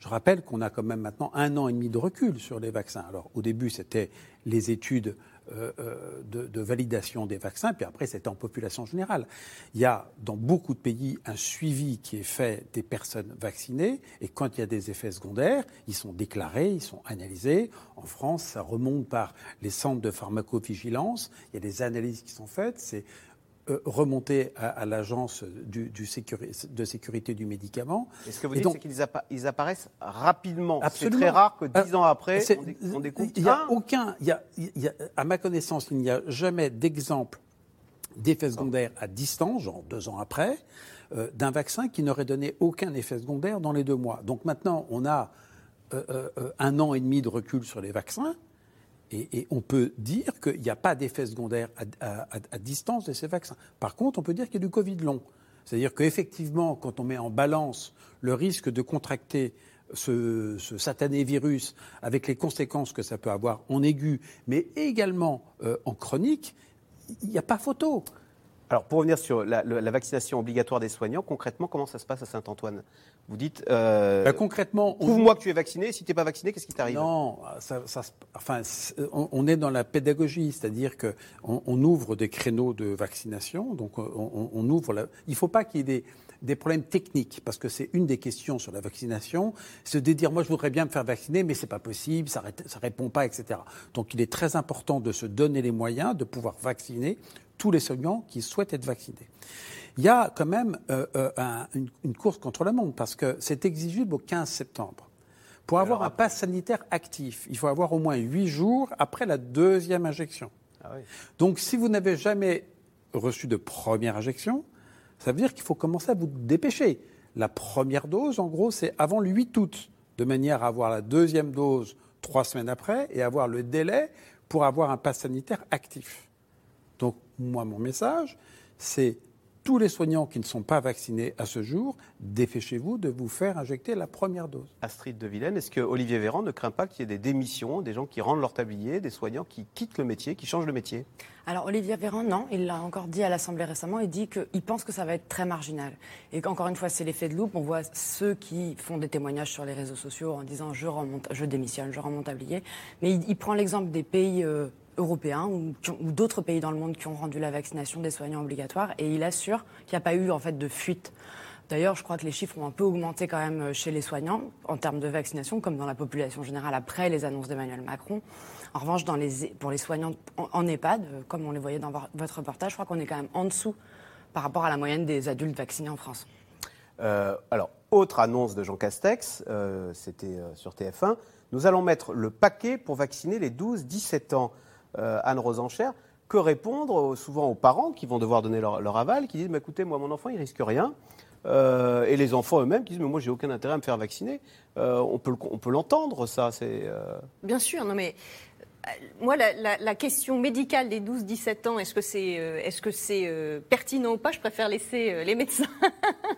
Je rappelle qu'on a quand même maintenant un an et demi de recul sur les vaccins. Alors au début, c'était les études euh, euh, de, validation des vaccins, puis après, c'était en population générale. Il y a dans beaucoup de pays un suivi qui est fait des personnes vaccinées, et quand il y a des effets secondaires, ils sont déclarés, ils sont analysés. En France, ça remonte par les centres de pharmacovigilance. Il y a des analyses qui sont faites. Euh, remonter à, l'agence du, de sécurité du médicament. Et ce que vous dites, c'est qu'ils apparaissent rapidement. C'est très rare que dix ans après, on, découvre. Il n'y a aucun, y a, à ma connaissance, il n'y a jamais d'exemple d'effet secondaire à distance, genre deux ans après, euh, d'un vaccin qui n'aurait donné aucun effet secondaire dans les deux mois. Donc maintenant, on a euh, un an et demi de recul sur les vaccins. Et, on peut dire qu'il n'y a pas d'effet secondaire à, distance de ces vaccins. Par contre, on peut dire qu'il y a du Covid long. C'est-à-dire qu'effectivement, quand on met en balance le risque de contracter ce, satané virus avec les conséquences que ça peut avoir en aigu, mais également euh, en chronique, il n'y a pas photo. Alors, pour revenir sur la- la vaccination obligatoire des soignants, concrètement, comment ça se passe à Saint-Antoine? Vous dites. euh, Bah, concrètement, on- Prouve-moi que tu es vacciné. Si tu n'es pas vacciné, qu'est-ce qui t'arrive? Non, ça, enfin, on, on est dans la pédagogie, c'est-à-dire que on, ouvre des créneaux de vaccination. Donc, on, ouvre. La, il ne faut pas qu'il y ait des, des problèmes techniques, parce que c'est une des questions sur la vaccination, c'est de dire moi je voudrais bien me faire vacciner, mais c'est pas possible, ça, ça répond pas, etc. Donc, il est très important de se donner les moyens de pouvoir vacciner tous les soignants qui souhaitent être vaccinés. Il y a quand même euh, euh, un- une, une course contre la montre, parce que c'est exigible au 15 septembre. Pour avoir un pass sanitaire actif, il faut avoir au moins huit jours après la deuxième injection. Donc, si vous n'avez jamais reçu de première injection, ça veut dire qu'il faut commencer à vous dépêcher. La première dose, en gros, c'est avant le 8 août, de manière à avoir la deuxième dose trois semaines après et avoir le délai pour avoir un pass sanitaire actif. Donc, moi, mon message, c'est tous les soignants qui ne sont pas vaccinés à ce jour, dépêchez-vous de vous faire injecter la première dose. Astrid de Villene, est-ce que Olivier Véran ne craint pas qu'il y ait des démissions, des gens qui rendent leur tablier, des soignants qui quittent le métier, qui changent de métier? Alors Olivier Véran, non, il l'a encore dit à l'Assemblée récemment, il dit qu'il pense que ça va être très marginal. Et qu'encore une fois, c'est l'effet de loupe. On voit ceux qui font des témoignages sur les réseaux sociaux en disant je, rends mon- je démissionne, je rends mon tablier. Mais il, il prend l'exemple des pays euh, européens ou, ou d'autres pays dans le monde qui ont rendu la vaccination des soignants obligatoire et il assure qu'il n'y a pas eu en fait de fuite. D'ailleurs, je crois que les chiffres ont un peu augmenté quand même euh, chez les soignants en termes de vaccination, comme dans la population générale après les annonces d'Emmanuel Macron. En revanche, pour les soignants en, EHPAD, euh, comme on les voyait dans vo- votre reportage, je crois qu'on est quand même en dessous par rapport à la moyenne des adultes vaccinés en France. Euh, alors, autre annonce de Jean Castex, c'était sur TF1. Nous allons mettre le paquet pour vacciner les 12-17 ans. Euh, Anne Rosencher, que répondre souvent aux parents qui vont devoir donner leur, leur aval, qui disent Mais écoutez, moi, mon enfant, il risque rien. Euh, et les enfants eux-mêmes qui disent Mais moi, j'ai aucun intérêt à me faire vacciner. Euh, on peut le- on peut l'entendre, ça. C'est. euh, Bien sûr, non mais moi, la, la- la question médicale des 12-17 ans, est-ce que c'est c'est euh, pertinent ou pas? Je préfère laisser euh, les médecins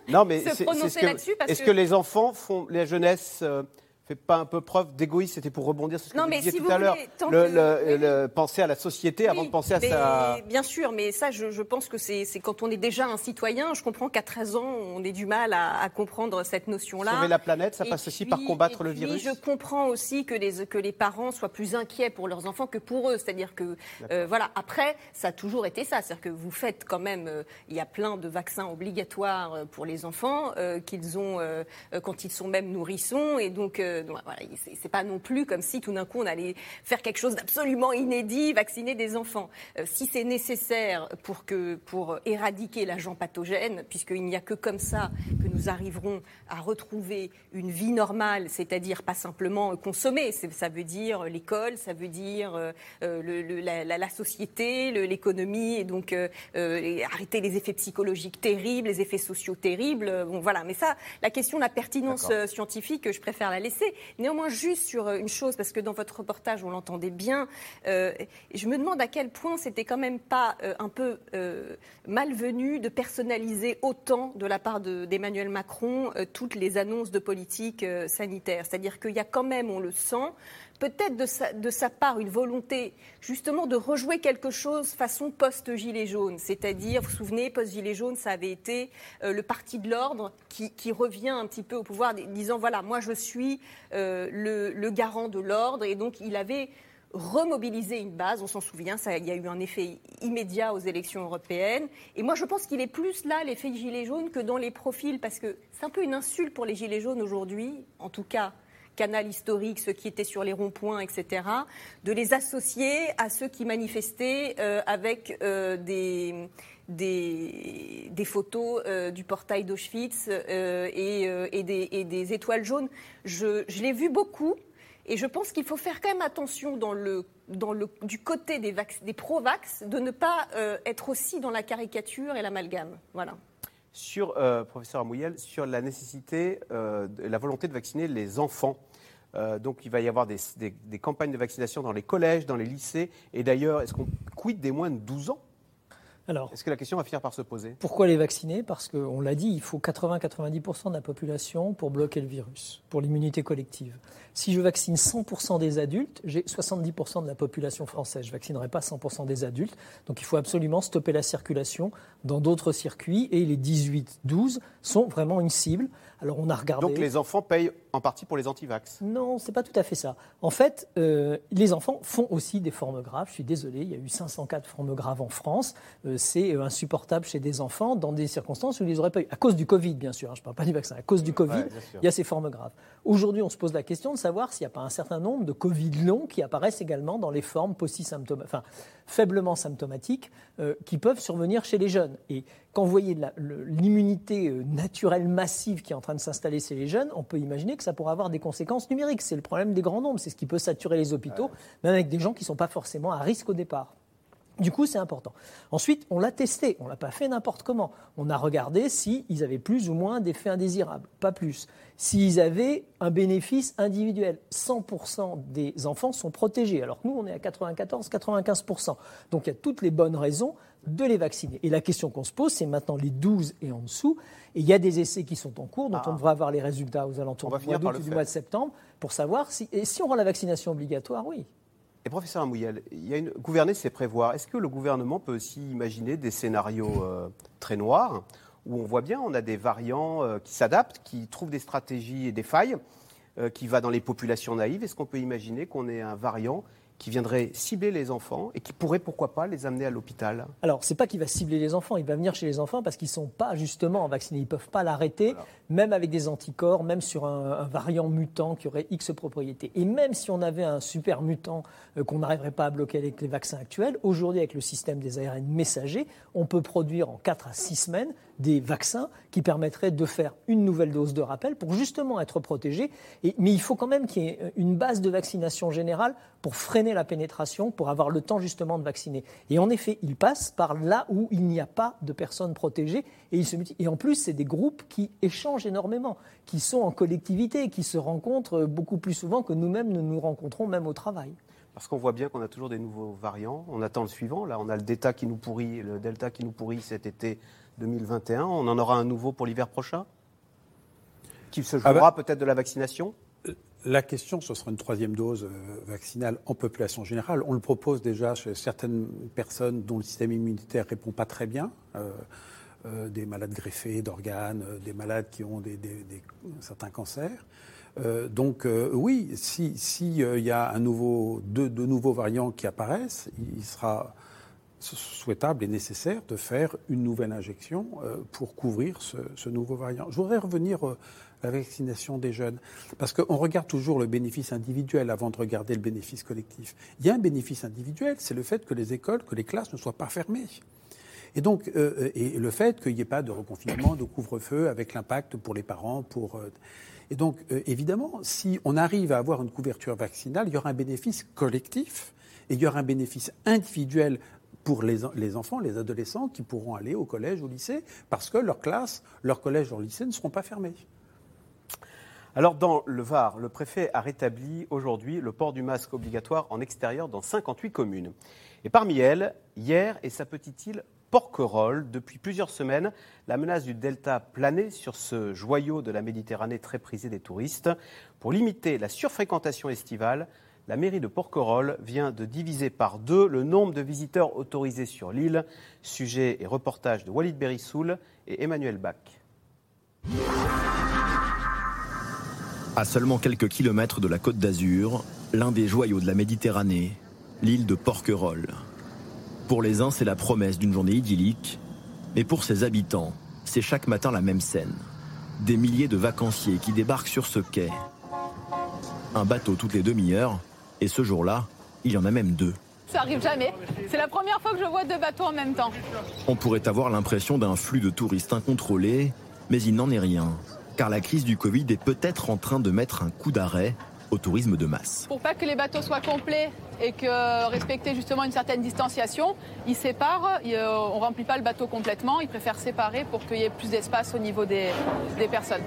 Non, mais (laughs) se prononcer ce là-dessus. Est-ce que... que les enfants font, la jeunesse euh, fait pas un peu preuve d'égoïsme C'était pour rebondir sur ce que Non, vous disiez si tout vous à l'heure. Le, que- le- le- penser à la société avant de penser à sa. Bien sûr, mais ça, je, je pense que c'est quand on est déjà un citoyen. Je comprends qu'à 13 ans, on ait du mal à, à comprendre cette notion-là. Sauver la planète, ça Et passe aussi par combattre le puis, virus. Je comprends aussi que les, que les parents soient plus inquiets pour leurs enfants que pour eux. C'est-à-dire que, euh, voilà, après, ça a toujours été ça. C'est-à-dire que vous faites quand même, euh, il y a plein de vaccins obligatoires euh, pour les enfants euh, qu'ils ont quand ils sont même nourrissons. Et donc, donc, voilà, c'est pas non plus comme si tout d'un coup on allait faire quelque chose d'absolument inédit, vacciner des enfants. Euh, si c'est nécessaire pour, que, pour éradiquer l'agent pathogène, puisqu'il n'y a que comme ça que nous arriverons à retrouver une vie normale, c'est-à-dire pas simplement consommer, ça veut dire l'école, ça veut dire euh, euh, le- le- la, société, l'économie, et donc euh, et arrêter les effets psychologiques terribles, les effets sociaux terribles. Bon, voilà. Mais ça, la question de la pertinence scientifique, je préfère la laisser. Néanmoins, juste sur euh, une chose, parce que dans votre reportage, on l'entendait bien, euh, je me demande à quel point c'était quand même pas euh, un peu malvenu de personnaliser autant de la part de- d'Emmanuel Macron toutes les annonces de politique sanitaire. C'est-à-dire qu'il y a quand même, on le sent, peut-être de sa, part une volonté justement de rejouer quelque chose façon post-gilet jaune. C'est-à-dire, vous vous souvenez, post-gilet jaune, ça avait été le parti de l'ordre qui, qui revient un petit peu au pouvoir, disant voilà, moi je suis euh, le, garant de l'ordre. Et donc il avait remobilisé une base, on s'en souvient, ça, il y a eu un effet immédiat aux élections européennes. Et moi je pense qu'il est plus là, l'effet gilet jaune, que dans les profils, parce que c'est un peu une insulte pour les gilets jaunes aujourd'hui, en tout cas canal historique, ceux qui étaient sur les ronds-points, etc., de les associer à ceux qui manifestaient euh, avec euh, des, des, photos euh, du portail d'Auschwitz euh, et, euh, et des, étoiles jaunes. Je, l'ai vu beaucoup. Et je pense qu'il faut faire quand même attention dans le, du côté des, vax- des pro-vax de ne pas être aussi dans la caricature et l'amalgame. Voilà. Sur, professeur Amouyel, sur la nécessité, la volonté de vacciner les enfants. Donc il va y avoir des, campagnes de vaccination dans les collèges, dans les lycées. Et d'ailleurs, est-ce qu'on quid des moins de 12 ans? Alors, Est-ce que la question va finir par se poser? Pourquoi les vacciner? Parce qu'on l'a dit, il faut 80-90% de la population pour bloquer le virus, pour l'immunité collective. Si je vaccine 100% des adultes, j'ai 70% de la population française. Je ne vaccinerai pas 100% des adultes. Donc il faut absolument stopper la circulation dans d'autres circuits. Et les 18-12 sont vraiment une cible. Alors on a regardé. Donc les enfants payent en partie pour les antivax Non, c'est pas tout à fait ça. En fait, euh, les enfants font aussi des formes graves. Je suis désolé, il y a eu 504 formes graves en France. Euh, c'est euh, insupportable chez des enfants dans des circonstances où ils les auraient pas eu. À cause du Covid, bien sûr. hein, je ne parle pas du vaccin. À cause du Covid, Ouais, il y a ces formes graves. Aujourd'hui, on se pose la question de savoir s'il n'y a pas un certain nombre de Covid longs qui apparaissent également dans les formes enfin faiblement symptomatiques, euh, qui peuvent survenir chez les jeunes. Et quand vous voyez l'immunité euh, naturelle massive qui est en train de s'installer chez les jeunes, on peut imaginer que ça pourrait avoir des conséquences numériques. C'est le problème des grands nombres, c'est ce qui peut saturer les hôpitaux, même avec des gens qui ne sont pas forcément à risque au départ. Du coup, c'est important. Ensuite, on l'a testé. On ne l'a pas fait n'importe comment. On a regardé s'ils avaient plus ou moins d'effets indésirables. Pas plus. S'ils avaient un bénéfice individuel. 100% des enfants sont protégés. Alors que nous, on est à 94-95%. Donc, il y a toutes les bonnes raisons de les vacciner. Et la question qu'on se pose, c'est maintenant les 12 et en dessous. Et il y a des essais qui sont en cours, dont on devrait avoir les résultats aux alentours du mois d'août ou du mois de septembre pour savoir si, et si on rend la vaccination obligatoire, oui. Et professeur Amouyel, il y a une... gouverner, c'est prévoir. Est-ce que le gouvernement peut aussi imaginer des scénarios euh, très noirs où on voit bien, on a des variants euh, qui s'adaptent, qui trouvent des stratégies et des failles, euh, qui va dans les populations naïves? Est-ce qu'on peut imaginer qu'on ait un variant qui viendrait cibler les enfants et qui pourrait, pourquoi pas, les amener à l'hôpital. Alors, c'est pas qu'il va cibler les enfants, il va venir chez les enfants parce qu'ils sont pas justement vaccinés, ils peuvent pas l'arrêter, même avec des anticorps, même sur un, variant mutant qui aurait X propriétés. Et même si on avait un super mutant euh, qu'on n'arriverait pas à bloquer avec les vaccins actuels, aujourd'hui avec le système des ARN messagers, on peut produire en 4 à 6 semaines des vaccins qui permettraient de faire une nouvelle dose de rappel pour justement être protégé. Mais il faut quand même qu'il y ait une base de vaccination générale pour freiner la pénétration, pour avoir le temps justement de vacciner. Et en effet, il passe par là où il n'y a pas de personnes protégées et, il se et en plus, c'est des groupes qui échangent énormément, qui sont en collectivité, qui se rencontrent beaucoup plus souvent que nous-mêmes ne nous rencontrons même au travail. Parce qu'on voit bien qu'on a toujours des nouveaux variants. On attend le suivant. Là, on a le Delta qui nous pourrit, le Delta qui nous pourrit cet été 2021. On en aura un nouveau pour l'hiver prochain Qui se jouera Ah bah- peut-être de la vaccination? La question, ce sera une troisième dose euh, vaccinale en population générale. On le propose déjà chez certaines personnes dont le système immunitaire répond pas très bien. euh, euh, des malades greffés d'organes, euh, des malades qui ont des, certains cancers. Euh, donc oui, si si, y a un nouveau, deux nouveaux variants qui apparaissent, il sera souhaitable et nécessaire de faire une nouvelle injection pour couvrir ce, ce nouveau variant. Je voudrais revenir à la vaccination des jeunes, parce qu'on regarde toujours le bénéfice individuel avant de regarder le bénéfice collectif. Il y a un bénéfice individuel, c'est le fait que les écoles, que les classes ne soient pas fermées. Et donc, euh, et le fait qu'il n'y ait pas de reconfinement, de couvre-feu, avec l'impact pour les parents, pour. euh, et donc, euh, évidemment, si on arrive à avoir une couverture vaccinale, il y aura un bénéfice collectif et il y aura un bénéfice individuel pour les enfants, les adolescents qui pourront aller au collège, au lycée, parce que leur classe, leur collège, leur lycée ne seront pas fermés. Alors, dans le Var, le préfet a rétabli aujourd'hui le port du masque obligatoire en extérieur dans 58 communes. Et parmi elles, hier et sa petite île Porquerolles, depuis plusieurs semaines, la menace du delta planait sur ce joyau de la Méditerranée très prisé des touristes. Pour limiter la surfréquentation estivale, la mairie de Porquerolles vient de diviser par deux le nombre de visiteurs autorisés sur l'île. Sujet et reportage de Walid Berissoul et Emmanuel Bach. À seulement quelques kilomètres de la côte d'Azur, l'un des joyaux de la Méditerranée, l'île de Porquerolles. Pour les uns, c'est la promesse d'une journée idyllique, mais pour ses habitants, c'est chaque matin la même scène. Des milliers de vacanciers qui débarquent sur ce quai. Un bateau toutes les demi-heures, et ce jour-là, il y en a même deux. Ça arrive jamais. C'est la première fois que je vois deux bateaux en même temps. On pourrait avoir l'impression d'un flux de touristes incontrôlé, mais il n'en est rien, car la crise du Covid est peut-être en train de mettre un coup d'arrêt au tourisme de masse. Pour pas que les bateaux soient complets et que respecter justement une certaine distanciation, ils séparent, ils, euh, on remplit pas le bateau complètement, ils préfèrent séparer pour qu'il y ait plus d'espace au niveau des, des personnes.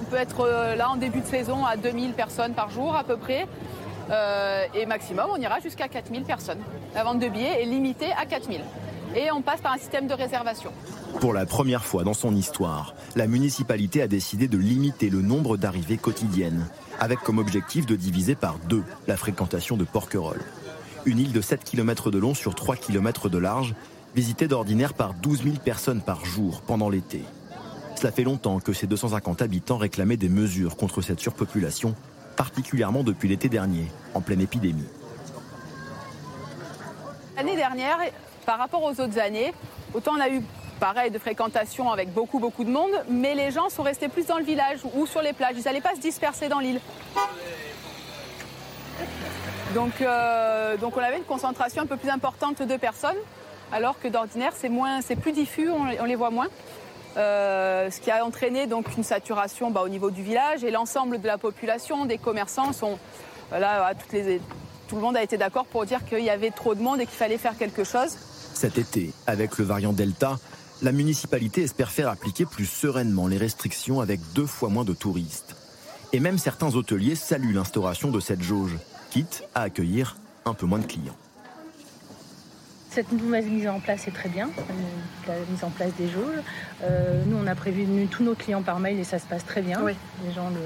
On peut être euh, là en début de saison à 2000 personnes par jour à peu près. Euh, et maximum, on ira jusqu'à 4000 personnes. La vente de billets est limitée à 4000. Et on passe par un système de réservation. Pour la première fois dans son histoire, la municipalité a décidé de limiter le nombre d'arrivées quotidiennes, avec comme objectif de diviser par deux la fréquentation de Porquerolles. Une île de 7 km de long sur 3 km de large, visitée d'ordinaire par 12 000 personnes par jour pendant l'été. Cela fait longtemps que ces 250 habitants réclamaient des mesures contre cette surpopulation, particulièrement depuis l'été dernier, en pleine épidémie. L'année dernière, par rapport aux autres années, autant on a eu pareil de fréquentation avec beaucoup beaucoup de monde, mais les gens sont restés plus dans le village ou sur les plages. Ils n'allaient pas se disperser dans l'île. Donc, euh, donc on avait une concentration un peu plus importante de personnes, alors que d'ordinaire c'est moins, c'est plus diffus, on, les voit moins. Euh, ce qui a entraîné donc une saturation bah, au niveau du village et l'ensemble de la population, des commerçants sont tout le monde a été d'accord pour dire qu'il y avait trop de monde et qu'il fallait faire quelque chose. Cet été, avec le variant Delta, la municipalité espère faire appliquer plus sereinement les restrictions avec deux fois moins de touristes. Et même certains hôteliers saluent l'instauration de cette jauge, quitte à accueillir un peu moins de clients. Cette nouvelle mise en place est très bien, euh, la mise en place des jauges. Euh, nous, on a prévu tous nos clients par mail et ça se passe très bien. Les gens le,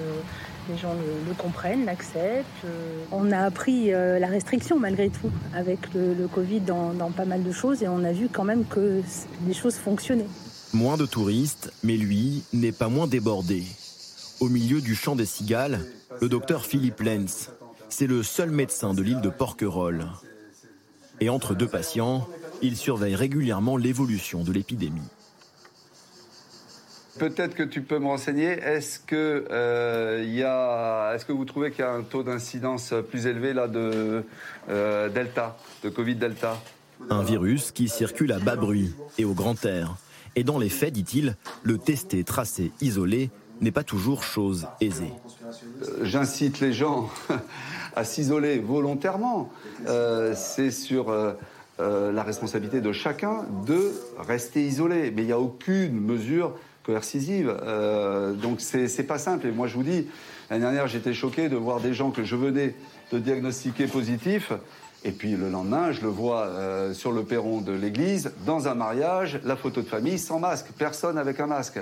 les gens le, comprennent, l'acceptent. Euh. On a appris la restriction malgré tout avec le, Covid dans, dans, pas mal de choses et on a vu quand même que les choses fonctionnaient. Moins de touristes, mais lui n'est pas moins débordé. Au milieu du champ des cigales, le docteur Philippe Lenz. C'est le seul médecin de l'île de Porquerolles. Et entre deux patients, il surveille régulièrement l'évolution de l'épidémie. Peut-être que tu peux me renseigner. Est-ce que, euh, est-ce que vous trouvez qu'il y a un taux d'incidence plus élevé là de euh, Delta, de Covid Delta? Un virus qui circule à bas bruit et au grand air. Et dans les faits, dit-il, le tester, tracer, isoler n'est pas toujours chose aisée. Euh, j'incite les gens (laughs) à s'isoler volontairement. Euh, c'est sur euh, la responsabilité de chacun de rester isolé. Mais il n'y a aucune mesure coercitive. donc c'est pas simple. Et moi je vous dis, l'année dernière j'étais choqué de voir des gens que je venais de diagnostiquer positifs. Et puis le lendemain, je le vois sur le perron de l'église, dans un mariage, la photo de famille sans masque, personne avec un masque.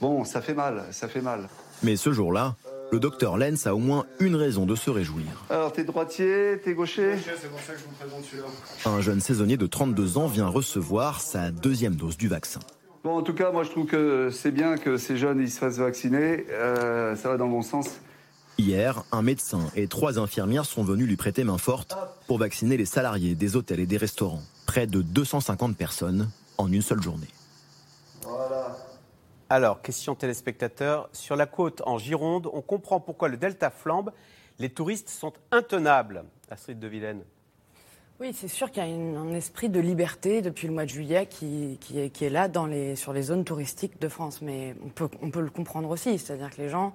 Bon, ça fait mal, ça fait mal. Mais ce jour-là, le docteur Lenz a au moins une raison de se réjouir. Alors, t'es droitier, t'es gaucher? C'est pour ça que je vous présente celui-là. Un jeune saisonnier de 32 ans vient recevoir sa deuxième dose du vaccin. Bon, en tout cas, moi, je trouve que c'est bien que ces jeunes ils se fassent vacciner. Euh, ça va dans le bon sens. Hier, un médecin et trois infirmières sont venus lui prêter main forte pour vacciner les salariés des hôtels et des restaurants. Près de 250 personnes en une seule journée. Alors, question téléspectateur. Sur la côte en Gironde, on comprend pourquoi le delta flambe. Les touristes sont intenables. Astrid de Vilaine. Oui, c'est sûr qu'il y a un esprit de liberté depuis le mois de juillet qui, est, là sur les zones touristiques de France. Mais on peut, le comprendre aussi. C'est-à-dire que les gens,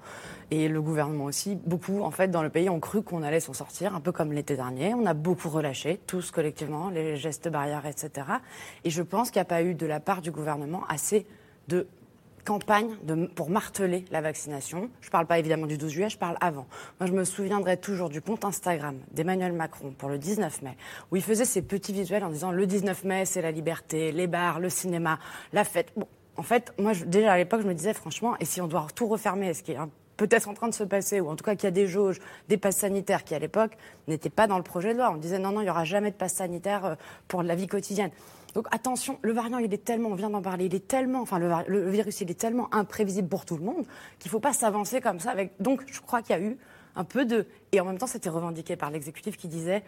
et le gouvernement aussi, beaucoup, dans le pays, ont cru qu'on allait s'en sortir, un peu comme l'été dernier. On a beaucoup relâché, tous collectivement, les gestes barrières, etc. Et je pense qu'il n'y a pas eu de la part du gouvernement assez de campagne pour marteler la vaccination. Je ne parle pas évidemment du 12 juillet, je parle avant. Moi, je me souviendrai toujours du compte Instagram d'Emmanuel Macron pour le 19 mai, où il faisait ses petits visuels en disant le 19 mai, c'est la liberté, les bars, le cinéma, la fête. En fait, moi, déjà à l'époque, je me disais franchement, et si on doit tout refermer, ce qui est peut-être en train de se passer, ou en tout cas qu'il y a des jauges, des passes sanitaires qui à l'époque n'étaient pas dans le projet de loi. On disait non, non, il n'y aura jamais de passe sanitaire euh, pour la vie quotidienne. Donc attention, le variant, il est tellement, on vient d'en parler, il est tellement, enfin le, virus, il est tellement imprévisible pour tout le monde qu'il ne faut pas s'avancer comme ça. Donc je crois qu'il y a eu un peu de... Et en même temps, c'était revendiqué par l'exécutif qui disait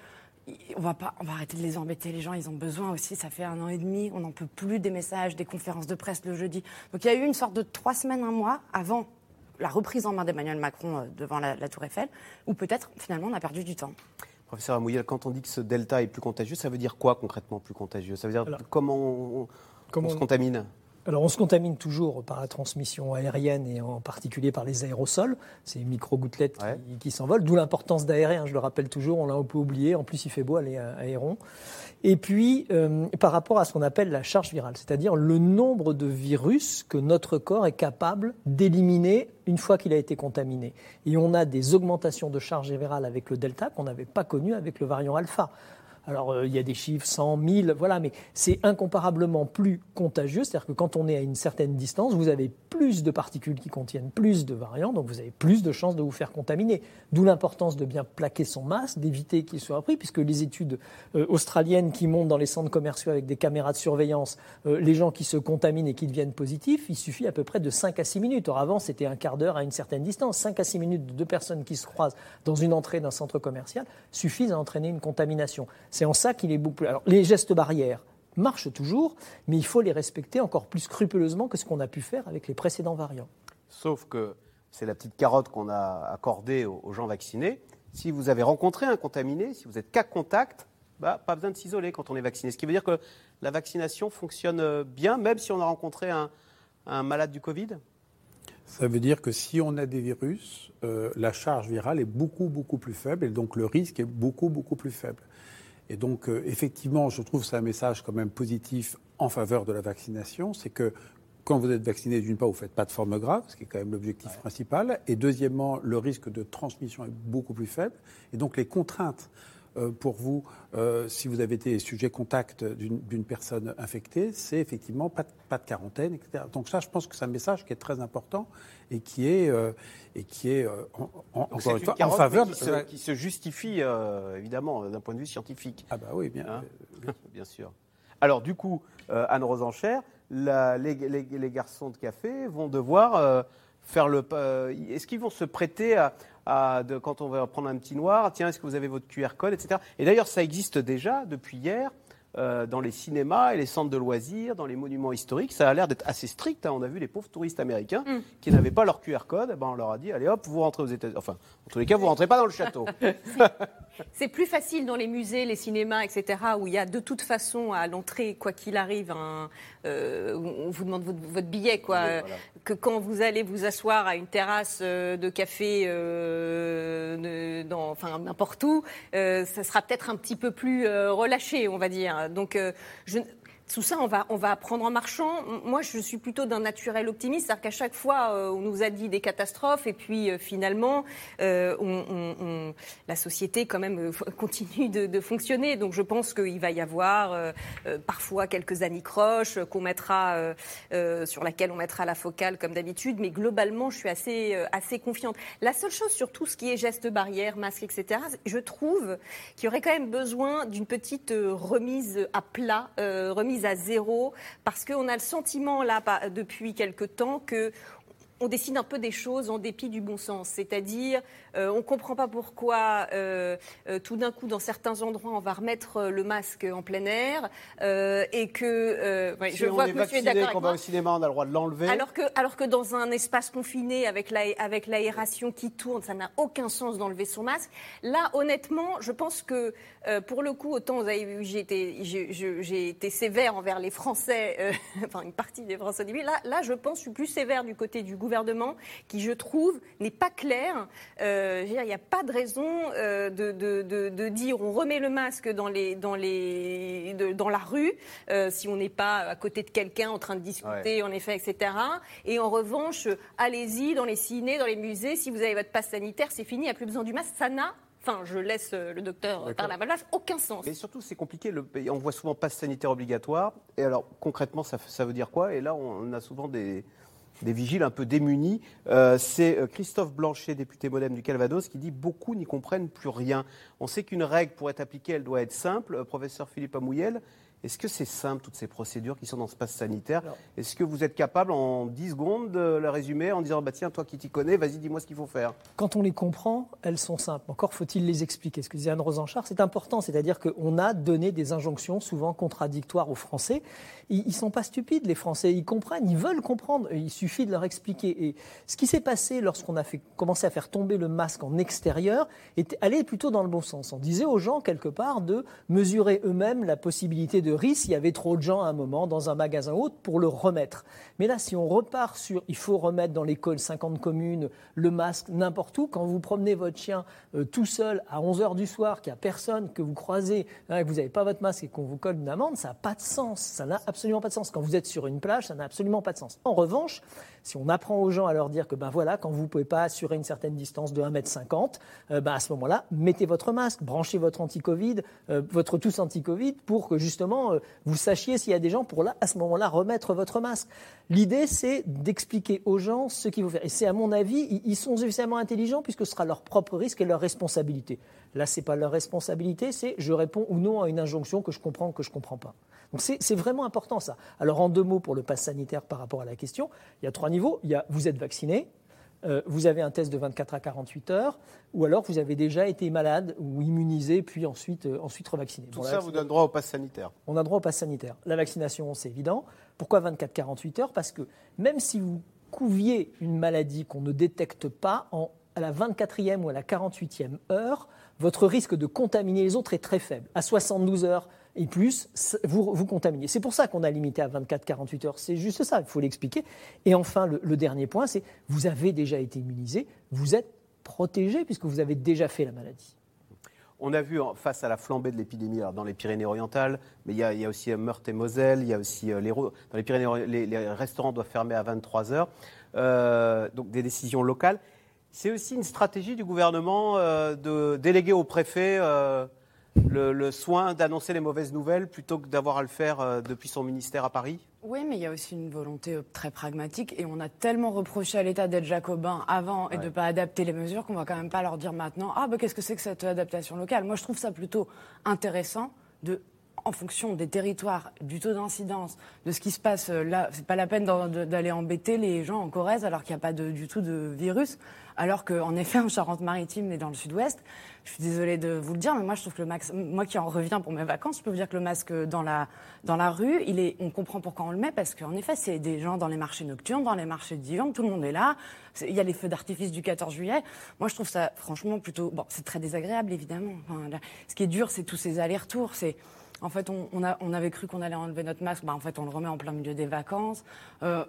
on va pas, arrêter de les embêter. Les gens, ils ont besoin aussi. Ça fait un an et demi, on n'en peut plus des messages, des conférences de presse le jeudi. Donc il y a eu une sorte de trois semaines, un mois avant la reprise en main d'Emmanuel Macron euh, devant la, la Tour Eiffel, où peut-être finalement on a perdu du temps. Professeur Amouyel, quand on dit que ce delta est plus contagieux, ça veut dire quoi concrètement plus contagieux? Ça veut dire comment on, se contamine? Alors on se contamine toujours par la transmission aérienne et en particulier par les aérosols, ces micro-gouttelettes qui, s'envolent, d'où l'importance d'aérer, hein, je le rappelle toujours, on l'a un peu oublié, en plus il fait beau aller à Aéron. Et puis, euh, par rapport à ce qu'on appelle la charge virale, c'est-à-dire le nombre de virus que notre corps est capable d'éliminer une fois qu'il a été contaminé. Et on a des augmentations de charge virale avec le delta qu'on n'avait pas connues avec le variant alpha. Alors, euh, il y a des chiffres, 100, 1000, voilà, mais c'est incomparablement plus contagieux. C'est-à-dire que quand on est à une certaine distance, vous avez plus de particules qui contiennent plus de variants, donc vous avez plus de chances de vous faire contaminer. D'où l'importance de bien plaquer son masque, d'éviter qu'il soit pris, puisque les études euh, australiennes qui montent dans les centres commerciaux avec des caméras de surveillance, euh, les gens qui se contaminent et qui deviennent positifs, il suffit à peu près de 5 à 6 minutes. Or, avant, c'était un quart d'heure à une certaine distance. 5 à 6 minutes de deux personnes qui se croisent dans une entrée d'un centre commercial suffisent à entraîner une contamination. C'est en ça qu'il est beaucoup plus. Alors, les gestes barrières marchent toujours, mais il faut les respecter encore plus scrupuleusement que ce qu'on a pu faire avec les précédents variants. Sauf que c'est la petite carotte qu'on a accordée aux gens vaccinés. Si vous avez rencontré un contaminé, si vous êtes cas contact, bah, pas besoin de s'isoler quand on est vacciné. Ce qui veut dire que la vaccination fonctionne euh, bien, même si on a rencontré un, malade du Covid? Ça veut dire que si on a des virus, euh, la charge virale est beaucoup, beaucoup plus faible et donc le risque est beaucoup, beaucoup plus faible. Et donc, euh, effectivement, je trouve que c'est un message quand même positif en faveur de la vaccination. C'est que quand vous êtes vacciné, d'une part, vous ne faites pas de forme grave, ce qui est quand même l'objectif principal. Et deuxièmement, le risque de transmission est beaucoup plus faible. Et donc, les contraintes pour vous, euh, si vous avez été sujet contact d'une personne infectée, c'est effectivement pas de, pas de, quarantaine, etc. Donc ça, je pense que c'est un message qui est très important et qui est, euh, et qui est en, encore une fois, en faveur... Qui se, qui se justifie, évidemment, d'un point de vue scientifique. Ah bah oui, bien, hein (laughs) bien sûr. Alors du coup, Anne les, les, les, garçons de café vont devoir faire le... Est-ce qu'ils vont se prêter à, de, quand on va prendre un petit noir, tiens, est-ce que vous avez votre QR code, etc. Et d'ailleurs, ça existe déjà depuis hier. Euh, dans les cinémas et les centres de loisirs, dans les monuments historiques, ça a l'air d'être assez strict. Hein. On a vu les pauvres touristes américains mm. qui n'avaient pas leur QR code. Eh ben, on leur a dit allez hop, vous rentrez aux États-Unis. Enfin, en tous les cas, vous rentrez pas dans le château. (laughs) C'est plus facile dans les musées, les cinémas, etc., où il y a de toute façon à l'entrée, quoi qu'il arrive, euh, on vous demande votre, billet, quoi, que quand vous allez vous asseoir à une terrasse euh, de café, euh, dans, enfin n'importe où, ça sera peut-être un petit peu plus relâché, on va dire. Donc, je, tout ça, on va, on va apprendre en marchant. Moi, je suis plutôt d'un naturel optimiste, c'est-à-dire qu'à chaque fois, euh, on nous a dit des catastrophes, et puis euh, finalement, euh, on, la société quand même (laughs) continue de, fonctionner. Donc, je pense qu'il va y avoir parfois quelques anicroches qu'on mettra, sur laquelle on mettra la focale comme d'habitude, mais globalement, je suis assez, assez confiante. La seule chose sur tout ce qui est gestes barrières, masques, etc., je trouve qu'il y aurait quand même besoin d'une petite remise à plat, à zéro, parce qu'on a le sentiment, là, depuis quelque temps, que on décide un peu des choses en dépit du bon sens. C'est-à-dire, euh, on ne comprend pas pourquoi euh, euh, tout d'un coup, dans certains endroits, on va remettre le masque en plein air et que je vois que monsieur est d'accord. Quand on va au cinéma, on a le droit de l'enlever. Alors que, alors que dans un espace confiné avec l'aération qui tourne, ça n'a aucun sens d'enlever son masque. Là, honnêtement, je pense que pour le coup, autant vous avez vu, j'ai été, j'ai été sévère envers les Français, (laughs) enfin une partie des Français au début. Là, là, je pense, je suis plus sévère du côté du gouvernement, qui, je trouve, n'est pas clair. Euh, il n'y a pas de raison euh, de, dire on remet le masque dans, les, dans, les, dans la rue euh, si on n'est pas à côté de quelqu'un en train de discuter, en effet, etc. Et en revanche, allez-y dans les ciné, dans les musées, si vous avez votre passe sanitaire, c'est fini, il n'y a plus besoin du masque. Ça n'a Enfin, je laisse le docteur parler à ma place. Aucun sens. Et surtout, c'est compliqué. on voit souvent passe sanitaire obligatoire. Et alors, concrètement, ça, ça veut dire quoi? Et là, on a souvent des, des vigiles un peu démunis. Euh, c'est euh, Christophe Blanchet, député modem du Calvados, qui dit beaucoup n'y comprennent plus rien. On sait qu'une règle, pour être appliquée, elle doit être simple. Euh, professeur Philippe Amouyel, est-ce que c'est simple, toutes ces procédures qui sont dans ce passe sanitaire Est-ce que vous êtes capable, en 10 secondes, de la résumer en disant bah, Tiens, toi qui t'y connais, vas-y, dis-moi ce qu'il faut faire? Quand on les comprend, elles sont simples. Encore faut-il les expliquer. Ce que disait Anne Rosenchard, c'est important. C'est-à-dire qu'on a donné des injonctions souvent contradictoires aux Français. Ils ne sont pas stupides, les Français. Ils comprennent, ils veulent comprendre. Il suffit de leur expliquer. Et ce qui s'est passé lorsqu'on a fait, commencé à faire tomber le masque en extérieur était, allait plutôt dans le bon sens. On disait aux gens, quelque part, de mesurer eux-mêmes la possibilité de s'il y avait trop de gens à un moment dans un magasin ou autre pour le remettre. Mais là, si on repart sur il faut remettre dans l'école 50 communes le masque n'importe où, quand vous promenez votre chien euh, tout seul à 11 h du soir, qu'il n'y a personne que vous croisez, hein, que vous n'avez pas votre masque et qu'on vous colle une amende, ça n'a pas de sens. Ça n'a absolument pas de sens. Quand vous êtes sur une plage, ça n'a absolument pas de sens. En revanche, Si on apprend aux gens à leur dire que ben voilà, quand vous ne pouvez pas assurer une certaine distance de 1m50, euh, ben à ce moment-là, mettez votre masque, branchez votre anti-Covid, euh, votre tous anti-Covid pour que justement euh, vous sachiez s'il y a des gens pour là, à ce moment-là, remettre votre masque. L'idée, c'est d'expliquer aux gens ce qu'il faut faire. Et c'est à mon avis, ils sont suffisamment intelligents puisque ce sera leur propre risque et leur responsabilité. Là, ce n'est pas leur responsabilité, c'est je réponds ou non à une injonction que je comprends ou que je ne comprends pas. Donc c'est vraiment important ça. Alors en deux mots pour le pass sanitaire par rapport à la question, il y a trois niveaux. Il y a vous êtes vacciné, euh, vous avez un test de 24 à 48 heures, ou alors vous avez déjà été malade ou immunisé, puis ensuite, euh, ensuite revacciné. Tout ça vous donne droit au pass sanitaire On a droit au pass sanitaire. La vaccination, c'est évident. Pourquoi 24-48 heures? Parce que même si vous couviez une maladie qu'on ne détecte pas, en, à la 24e ou à la 48e heure, votre risque de contaminer les autres est très faible. À 72 heures, et plus, vous, contaminez. C'est pour ça qu'on a limité à 24-48 heures. C'est juste ça, il faut l'expliquer. Et enfin, le, dernier point, c'est vous avez déjà été immunisé, vous êtes protégé puisque vous avez déjà fait la maladie. On a vu face à la flambée de l'épidémie dans les Pyrénées-Orientales, mais il y, a, aussi euh, Meurthe et Moselle, il y a aussi euh, les, dans les Pyrénées, les, restaurants doivent fermer à 23 heures, euh, donc des décisions locales. C'est aussi une stratégie du gouvernement de déléguer au préfet le, soin d'annoncer les mauvaises nouvelles plutôt que d'avoir à le faire euh, depuis son ministère à Paris? Oui, mais il y a aussi une volonté euh, très pragmatique et on a tellement reproché à l'État d'être jacobin avant et de ne pas adapter les mesures qu'on va quand même pas leur dire maintenant Ah, bah, qu'est-ce que c'est que cette adaptation locale? Moi, je trouve ça plutôt intéressant de en fonction des territoires, du taux d'incidence, de ce qui se passe euh, là, c'est pas la peine d'aller embêter les gens en Corrèze alors qu'il n'y a pas du tout de virus. Alors qu'en effet, en Charente-Maritime et dans le sud-ouest, je suis désolée de vous le dire, mais moi je trouve que le masque, moi qui en reviens pour mes vacances, je peux vous dire que le masque dans la, dans la rue, il est, on comprend pourquoi on le met, parce qu'en effet, c'est des gens dans les marchés nocturnes, dans les marchés diurnes, tout le monde est là. Il y a les feux d'artifice du 14 juillet. Moi je trouve ça franchement plutôt, bon, c'est très désagréable évidemment. ce qui est dur, c'est tous ces allers-retours, c'est en fait, on, avait cru qu'on allait enlever notre masque. Bah, en fait, on le remet en plein milieu des vacances. Euh,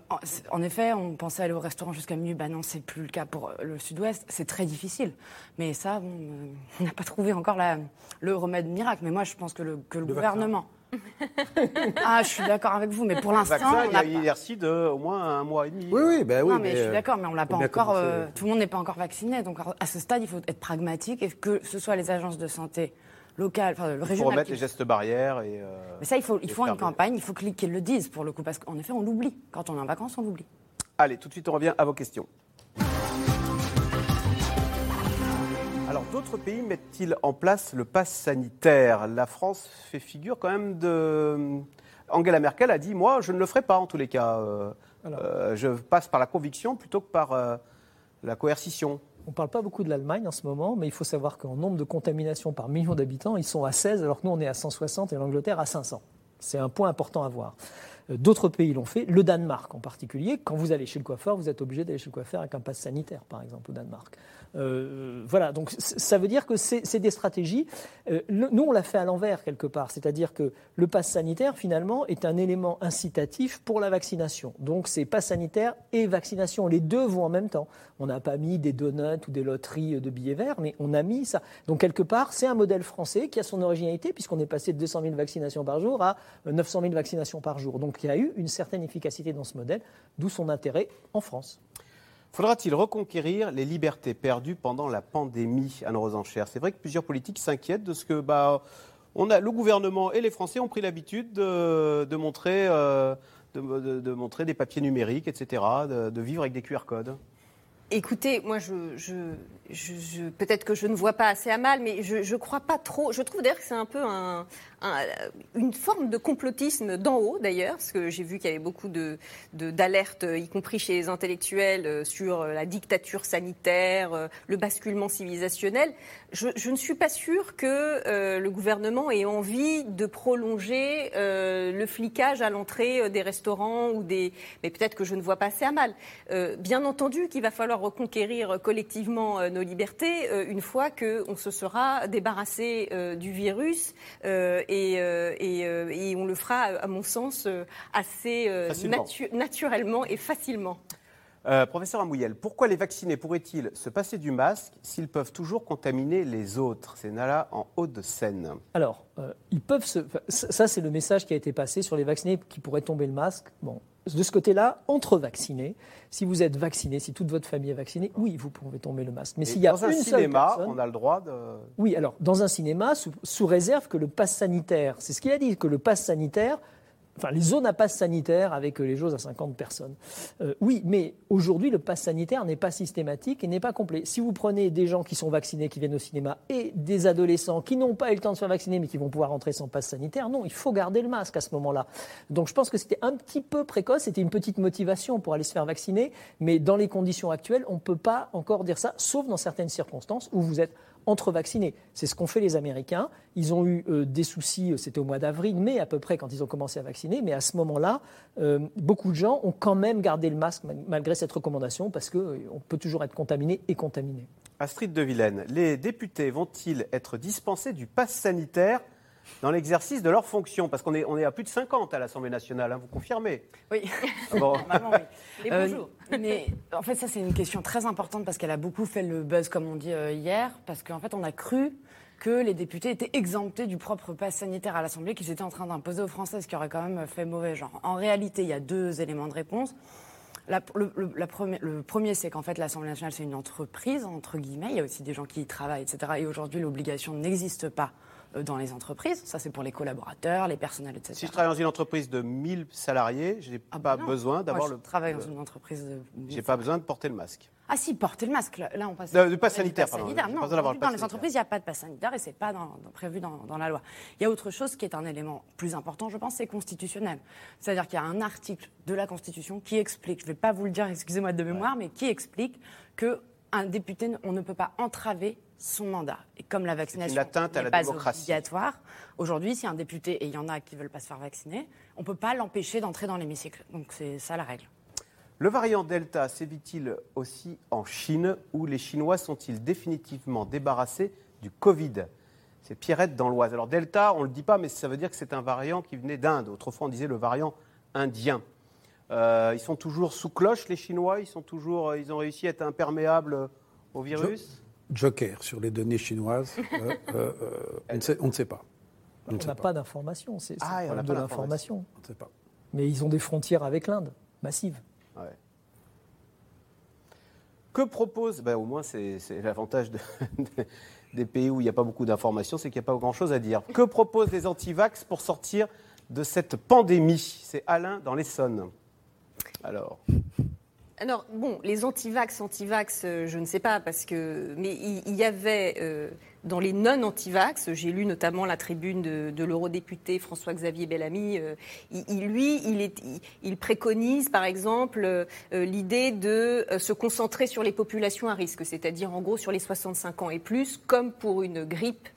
en, effet, on pensait aller au restaurant jusqu'à minuit. Bah non, c'est plus le cas pour le Sud-Ouest. C'est très difficile. Mais ça, euh, (laughs) on n'a pas trouvé encore le remède miracle. Mais moi, je pense que le, gouvernement. (laughs) ah, je suis d'accord avec vous, mais pour l'instant. Il y a une inertie de au moins un mois et demi. Oui, oui, ben oui. Non, mais, je suis d'accord, mais on l'a pas encore. Euh, tout le monde n'est pas encore vacciné. Donc, à ce stade, il faut être pragmatique et que ce soit les agences de santé local, enfin, le régional. Pour remettre les gestes barrières et. Euh, Mais ça, il faut, il faut une campagne, il faut qu'ils le disent pour le coup, parce qu'en effet, on l'oublie. Quand on est en vacances, on l'oublie. Allez, tout de suite, on revient à vos questions. Alors, d'autres pays mettent-ils en place le pass sanitaire? La France fait figure quand même de. Angela Merkel a dit Moi, je ne le ferai pas en tous les cas. Euh, euh, je passe par la conviction plutôt que par la coercition. On ne parle pas beaucoup de l'Allemagne en ce moment, mais il faut savoir qu'en nombre de contaminations par million d'habitants, ils sont à 16, alors que nous, on est à 160 et l'Angleterre à 500. C'est un point important à voir. Euh, d'autres pays l'ont fait, le Danemark en particulier. Quand vous allez chez le coiffeur, vous êtes obligé d'aller chez le coiffeur avec un pass sanitaire, par exemple, au Danemark. Euh, voilà, donc ça veut dire que c'est des stratégies. Euh, nous, on l'a fait à l'envers quelque part, c'est-à-dire que le pass sanitaire, finalement, est un élément incitatif pour la vaccination. Donc c'est pass sanitaire et vaccination, les deux vont en même temps. On n'a pas mis des donuts ou des loteries de billets verts, mais on a mis ça. Donc quelque part, c'est un modèle français qui a son originalité, puisqu'on est passé de 200 000 vaccinations par jour à 900 000 vaccinations par jour. Donc il y a eu une certaine efficacité dans ce modèle, d'où son intérêt en France. Faudra-t-il reconquérir les libertés perdues pendant la pandémie, Anne Rosenchère C'est vrai que plusieurs politiques s'inquiètent de ce que bah, on a, le gouvernement et les Français ont pris l'habitude de, montrer, euh, de, montrer des papiers numériques, etc., de, vivre avec des QR codes. Écoutez, moi, je, peut-être que je ne vois pas assez à mal, mais je ne crois pas trop. Je trouve d'ailleurs que c'est un peu un, une forme de complotisme d'en haut, d'ailleurs, parce que j'ai vu qu'il y avait beaucoup d'alertes, y compris chez les intellectuels, euh, sur la dictature sanitaire, euh, le basculement civilisationnel. Je, ne suis pas sûre que euh, le gouvernement ait envie de prolonger le flicage à l'entrée des restaurants ou des. Mais peut-être que je ne vois pas assez à mal. bien entendu qu'il va falloir reconquérir collectivement nos libertés une fois qu'on se sera débarrassé du virus euh, euh, et, on le fera, à mon sens, euh, assez naturellement et facilement. professeur Amouyel, pourquoi les vaccinés pourraient-ils se passer du masque s'ils peuvent toujours contaminer les autres? C'est Nala en Haut-de-Seine. Alors, ils peuvent se... Ça, c'est le message qui a été passé sur les vaccinés qui pourraient tomber le masque. Bon, de ce côté-là, entre vaccinés, si vous êtes vacciné, si toute votre famille est vaccinée, oui, vous pouvez tomber le masque. Mais s'il y a dans un cinéma, on a le droit de. Oui, alors dans un cinéma, sous, sous réserve que le pass sanitaire, c'est ce qu'il a dit, que le pass sanitaire enfin les zones à passe sanitaire avec les choses à 50 personnes. Euh, oui, mais aujourd'hui, le pass sanitaire n'est pas systématique et n'est pas complet. Si vous prenez des gens qui sont vaccinés, qui viennent au cinéma, et des adolescents qui n'ont pas eu le temps de se faire vacciner, mais qui vont pouvoir rentrer sans passe sanitaire, non, il faut garder le masque à ce moment-là. Donc je pense que c'était un petit peu précoce, c'était une petite motivation pour aller se faire vacciner, mais dans les conditions actuelles, on ne peut pas encore dire ça, sauf dans certaines circonstances où vous êtes entre vaccinés. C'est ce qu'ont fait les Américains. Ils ont eu euh, des soucis, euh, c'était au mois d'avril, mai à peu près, quand ils ont commencé à vacciner. Mais à ce moment-là, euh, beaucoup de gens ont quand même gardé le masque malgré cette recommandation parce qu'on peut toujours être contaminé et contaminé. Astrid de les députés vont-ils être dispensés du pass sanitaire dans l'exercice de leurs fonctions Parce qu'on est, on est à plus de 50 à l'Assemblée nationale, hein, vous confirmez Oui. Ah bon. (laughs) oui. Euh, bonjour. mais en fait, ça, c'est une question très importante parce qu'elle a beaucoup fait le buzz, comme on dit euh, hier, parce qu'en fait, on a cru que les députés étaient exemptés du propre pass sanitaire à l'Assemblée qu'ils étaient en train d'imposer aux Français, ce qui aurait quand même fait mauvais genre. En réalité, il y a deux éléments de réponse. La, le, le, premier, c'est qu'en fait, l'Assemblée nationale, c'est une entreprise, entre guillemets. Il y a aussi des gens qui y travaillent, etc. Et aujourd'hui, l'obligation n'existe pas euh, dans les entreprises. Ça, c'est pour les collaborateurs, les personnels, etc. Si je travaille dans une entreprise de 1000 salariés, je n'ai ah pas bah besoin d'avoir le. Je travaille dans une entreprise de. J'ai pas besoin de porter le masque. Ah si, porter le masque. Là, on passe. De, passe sanitaire, pardon. Sanitaire. Non, dans les entreprises, il n'y a pas de passe sanitaire et c'est pas prévu dans, dans, la loi. Il y a autre chose qui est un élément plus important, je pense, c'est constitutionnel. C'est-à-dire qu'il y a un article de la Constitution qui explique, je ne vais pas vous le dire, excusez-moi de mémoire, mais qui explique que un député, on ne peut pas entraver son mandat. Et comme la vaccination n'est pas obligatoire, aujourd'hui, si un député, et il y en a qui ne veulent pas se faire vacciner, on ne peut pas l'empêcher d'entrer dans l'hémicycle. Donc c'est ça la règle. Le variant Delta sévit-il aussi en Chine, où les Chinois sont-ils définitivement débarrassés du Covid? C'est Pierrette dans l'Oise. Alors Delta, on ne le dit pas, mais ça veut dire que c'est un variant qui venait d'Inde. Autrefois, on disait le variant indien. Euh, ils sont toujours sous cloche, les Chinois ils, sont toujours, euh, ils ont réussi à être imperméables au virus Joker sur les données chinoises, euh, on, ne sait, pas. On n'a pas, d'informations, c'est ah, de l'information. On ne sait pas. Mais ils ont des frontières avec l'Inde, massives. Que propose, ben, au moins c'est l'avantage (laughs) des pays où il n'y a pas beaucoup d'informations, c'est qu'il n'y a pas grand-chose à dire. Que proposent les antivax pour sortir de cette pandémie? C'est Alain dans l'Essonne. Alors. Bon, les anti-vax, anti-vax, euh, je ne sais pas, parce que. Mais il, y avait. Euh, dans les non-anti-vax, j'ai lu notamment la tribune de, l'eurodéputé François-Xavier Bellamy. Euh, il, lui, il, préconise, par exemple, l'idée de se concentrer sur les populations à risque, c'est-à-dire en gros sur les 65 ans et plus, comme pour une grippe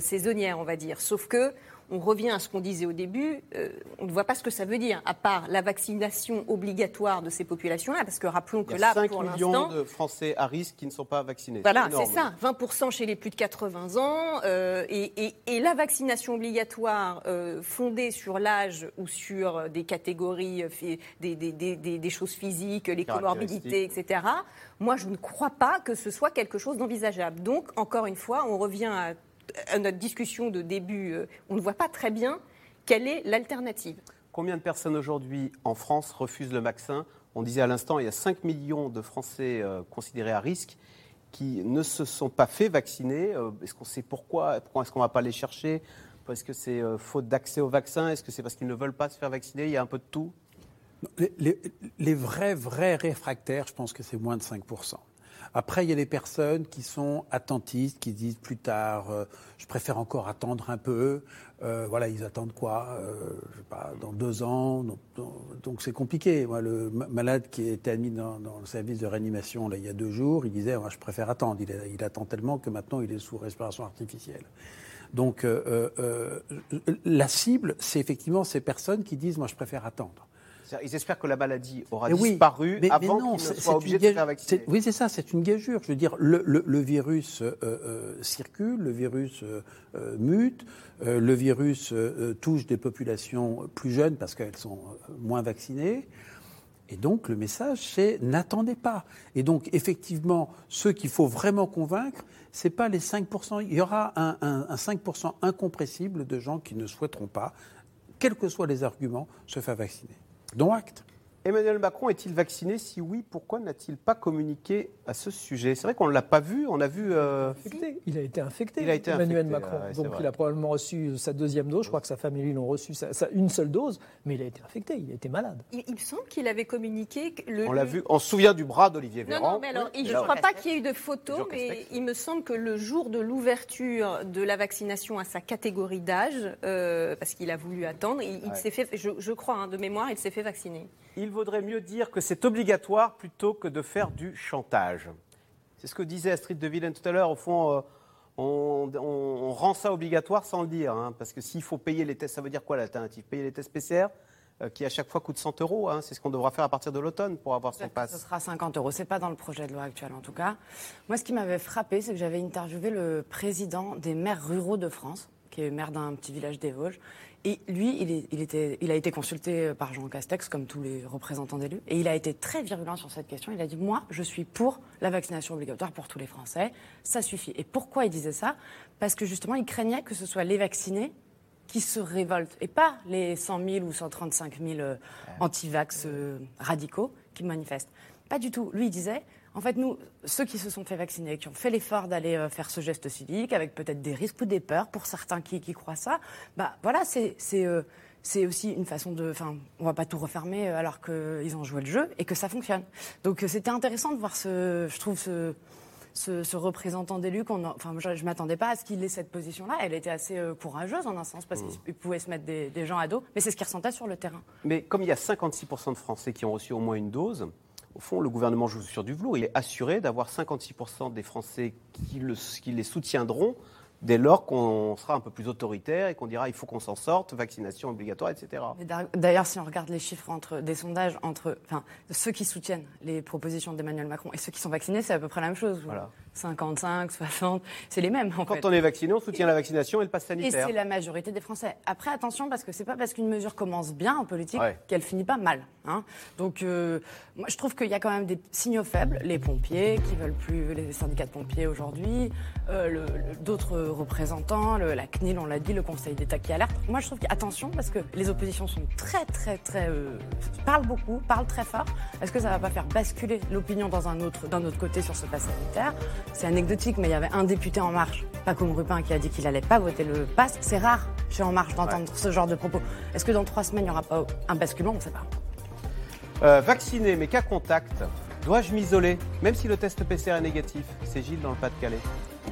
saisonnière, on va dire. Sauf que on revient à ce qu'on disait au début, euh, on ne voit pas ce que ça veut dire, à part la vaccination obligatoire de ces populations-là, parce que rappelons que là, pour l'instant... 5 millions de Français à risque qui ne sont pas vaccinés. Voilà, c'est ça, 20% chez les plus de 80 ans, euh, et, la vaccination obligatoire euh, fondée sur l'âge ou sur des catégories, des, des, choses physiques, les comorbidités, etc., moi, je ne crois pas que ce soit quelque chose d'envisageable. Donc, encore une fois, on revient à à notre discussion de début, euh, on ne voit pas très bien quelle est l'alternative. Combien de personnes aujourd'hui en France refusent le vaccin? On disait à l'instant, il y a 5 millions de Français euh, considérés à risque qui ne se sont pas fait vacciner. Euh, est-ce qu'on sait pourquoi? Pourquoi est-ce qu'on ne va pas les chercher? Est-ce que c'est faute d'accès au vaccin? Est-ce que c'est parce qu'ils ne veulent pas se faire vacciner? Il y a un peu de tout? Les, les vrais, vrais réfractaires, je pense que c'est moins de 5%. Après, il y a des personnes qui sont attentistes, qui disent plus tard, euh, je préfère encore attendre un peu. Euh, voilà, ils attendent quoi euh, je sais pas, Dans deux ans. Donc c'est compliqué. Le malade qui était admis dans, le service de réanimation il y a deux jours, il disait, je préfère attendre. Il, il, attend tellement que maintenant il est sous respiration artificielle. Donc la cible, c'est effectivement ces personnes qui disent, moi, je préfère attendre. Ils espèrent que la maladie aura disparu avant qu'ils ne soient obligés de se faire vacciner. Oui, c'est ça, c'est une gageure. Je veux dire, le, virus euh, euh, circule, le virus euh, mute, le virus touche des populations plus jeunes parce qu'elles sont moins vaccinées. Et donc, le message, c'est n'attendez pas. Et donc, effectivement, ceux qu'il faut vraiment convaincre, ce n'est pas les 5%. Il y aura un, un 5% incompressible de gens qui ne souhaiteront pas, quels que soient les arguments, se faire vacciner. Dont acte. Emmanuel Macron est-il vacciné? Si oui, pourquoi n'a-t-il pas communiqué à ce sujet? C'est vrai qu'on ne l'a pas vu, on a vu... Euh, il a été infecté, il a été Emmanuel infecté, Macron. Donc vrai. il a probablement reçu sa deuxième dose, je crois que sa famille l'ont reçu sa, sa- une seule dose, mais il a été infecté, il a été malade. Il, il me semble qu'il avait communiqué. Le, On l'a vu, on se souvient du bras d'Olivier Non, Véran. non, mais alors, Oui, je ne crois pas qu'il y ait eu de photos, Jean mais Castex. il me semble que le jour de l'ouverture de la vaccination à sa catégorie d'âge, euh, parce qu'il a voulu attendre, il, il Ouais. s'est fait, je, je crois, hein, de mémoire, il s'est fait vacciner. Il vaudrait mieux dire que c'est obligatoire plutôt que de faire du chantage. C'est ce que disait Astrid de Villaine tout à l'heure. Au fond, euh, on, on- on rend ça obligatoire sans le dire. hein, parce que s'il faut payer les tests, ça veut dire quoi l'alternative? Payer les tests PCR euh, qui à chaque fois coûtent 100 euros. hein, c'est ce qu'on devra faire à partir de l'automne pour avoir son Ce pass. sera 50 euros. C'est pas dans le projet de loi actuel, en tout cas. Moi, ce qui m'avait frappé, c'est que j'avais interviewé le président des maires ruraux de France, qui est maire d'un petit village des Vosges. Et lui, il, est- il était, il a été consulté par Jean Castex, comme tous les représentants d'élus. Et il a été très virulent sur cette question. Il a dit Moi, je suis pour la vaccination obligatoire pour tous les Français. Ça suffit. Et pourquoi il disait ça? Parce que justement, il craignait que ce soit les vaccinés qui se révoltent et pas les 100 000 ou 135 000 euh, anti-vax euh, radicaux qui manifestent. Pas du tout. Lui, il disait, en fait, nous, ceux qui se sont fait vacciner, qui ont fait l'effort d'aller euh, faire ce geste civique, avec peut-être des risques ou des peurs pour certains qui, qui croient ça, bah voilà, c'est c'est, euh, c'est aussi une façon de. Enfin, on va pas tout refermer euh, alors qu'ils ont joué le jeu et que ça fonctionne. Donc c'était intéressant de voir ce, je trouve ce, ce, ce représentant d'élu qu'on, enfin, je, je m'attendais pas à ce qu'il ait cette position-là. Elle était assez courageuse en un sens parce qu'il pouvait se mettre des, des gens à dos, mais c'est ce qu'il ressentait sur le terrain. Mais comme il y a 56% de Français qui ont reçu au moins une dose, au fond, le gouvernement joue sur du velours. Il est assuré d'avoir 56% des Français qui, le- qui les soutiendront dès lors qu'on sera un peu plus autoritaire et qu'on dira il faut qu'on s'en sorte, vaccination obligatoire, etc. D'ailleurs, si on regarde les chiffres entre des sondages entre, enfin, ceux qui soutiennent les propositions d'Emmanuel Macron et ceux qui sont vaccinés, c'est à peu près la même chose. Voilà. 55, 60, c'est les mêmes en Quand fait. on est vacciné, on soutient la vaccination et le pass Et sanitaire. c'est la majorité des Français. Après, attention, parce que c'est pas parce qu'une mesure commence bien en politique Ouais. qu'elle finit pas mal. hein. Donc, euh, moi, je trouve qu'il y a quand même des signaux faibles. Les pompiers qui veulent plus, les syndicats de pompiers aujourd'hui, euh, le- le- d'autres représentants, le- la CNIL, on l'a dit, le Conseil d'État qui alerte. Moi, je trouve qu'attention, parce que les oppositions sont très, très, très. euh, parlent beaucoup, parlent très fort. Est-ce que ça va pas faire basculer l'opinion dans un autre, d'un autre côté sur ce pass sanitaire? C'est anecdotique, mais il y avait un député En Marche, Paco Rupin, qui a dit qu'il n'allait pas voter le pass. C'est rare chez En Marche d'entendre ce genre de propos. Est-ce que dans trois semaines, il n'y aura pas un basculement? On ne sait pas. Euh, vacciné mais cas contact, dois-je m'isoler même si le test PCR est négatif? C'est Gilles dans le Pas-de-Calais.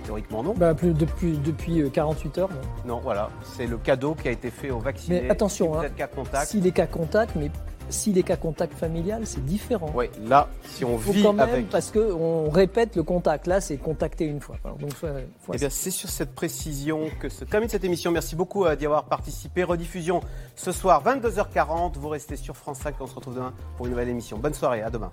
Théoriquement non. Bah, plus, depuis, depuis euh, 48 heures, non. Non, voilà, c'est le cadeau qui a été fait aux vaccinés. Mais attention, si hein, cas contact. si les cas contacts, mais si les cas contacts familiales, c'est différent. Oui, là, si on vit quand même, avec. parce qu'on répète le contact. Là, c'est contacter une fois. Alors, donc, faut- faut Eh bien, c'est sur cette précision que se termine cette émission. Merci beaucoup euh, d'y avoir participé. Rediffusion ce soir, 22h40. Vous restez sur France 5. On se retrouve demain pour une nouvelle émission. Bonne soirée, à demain.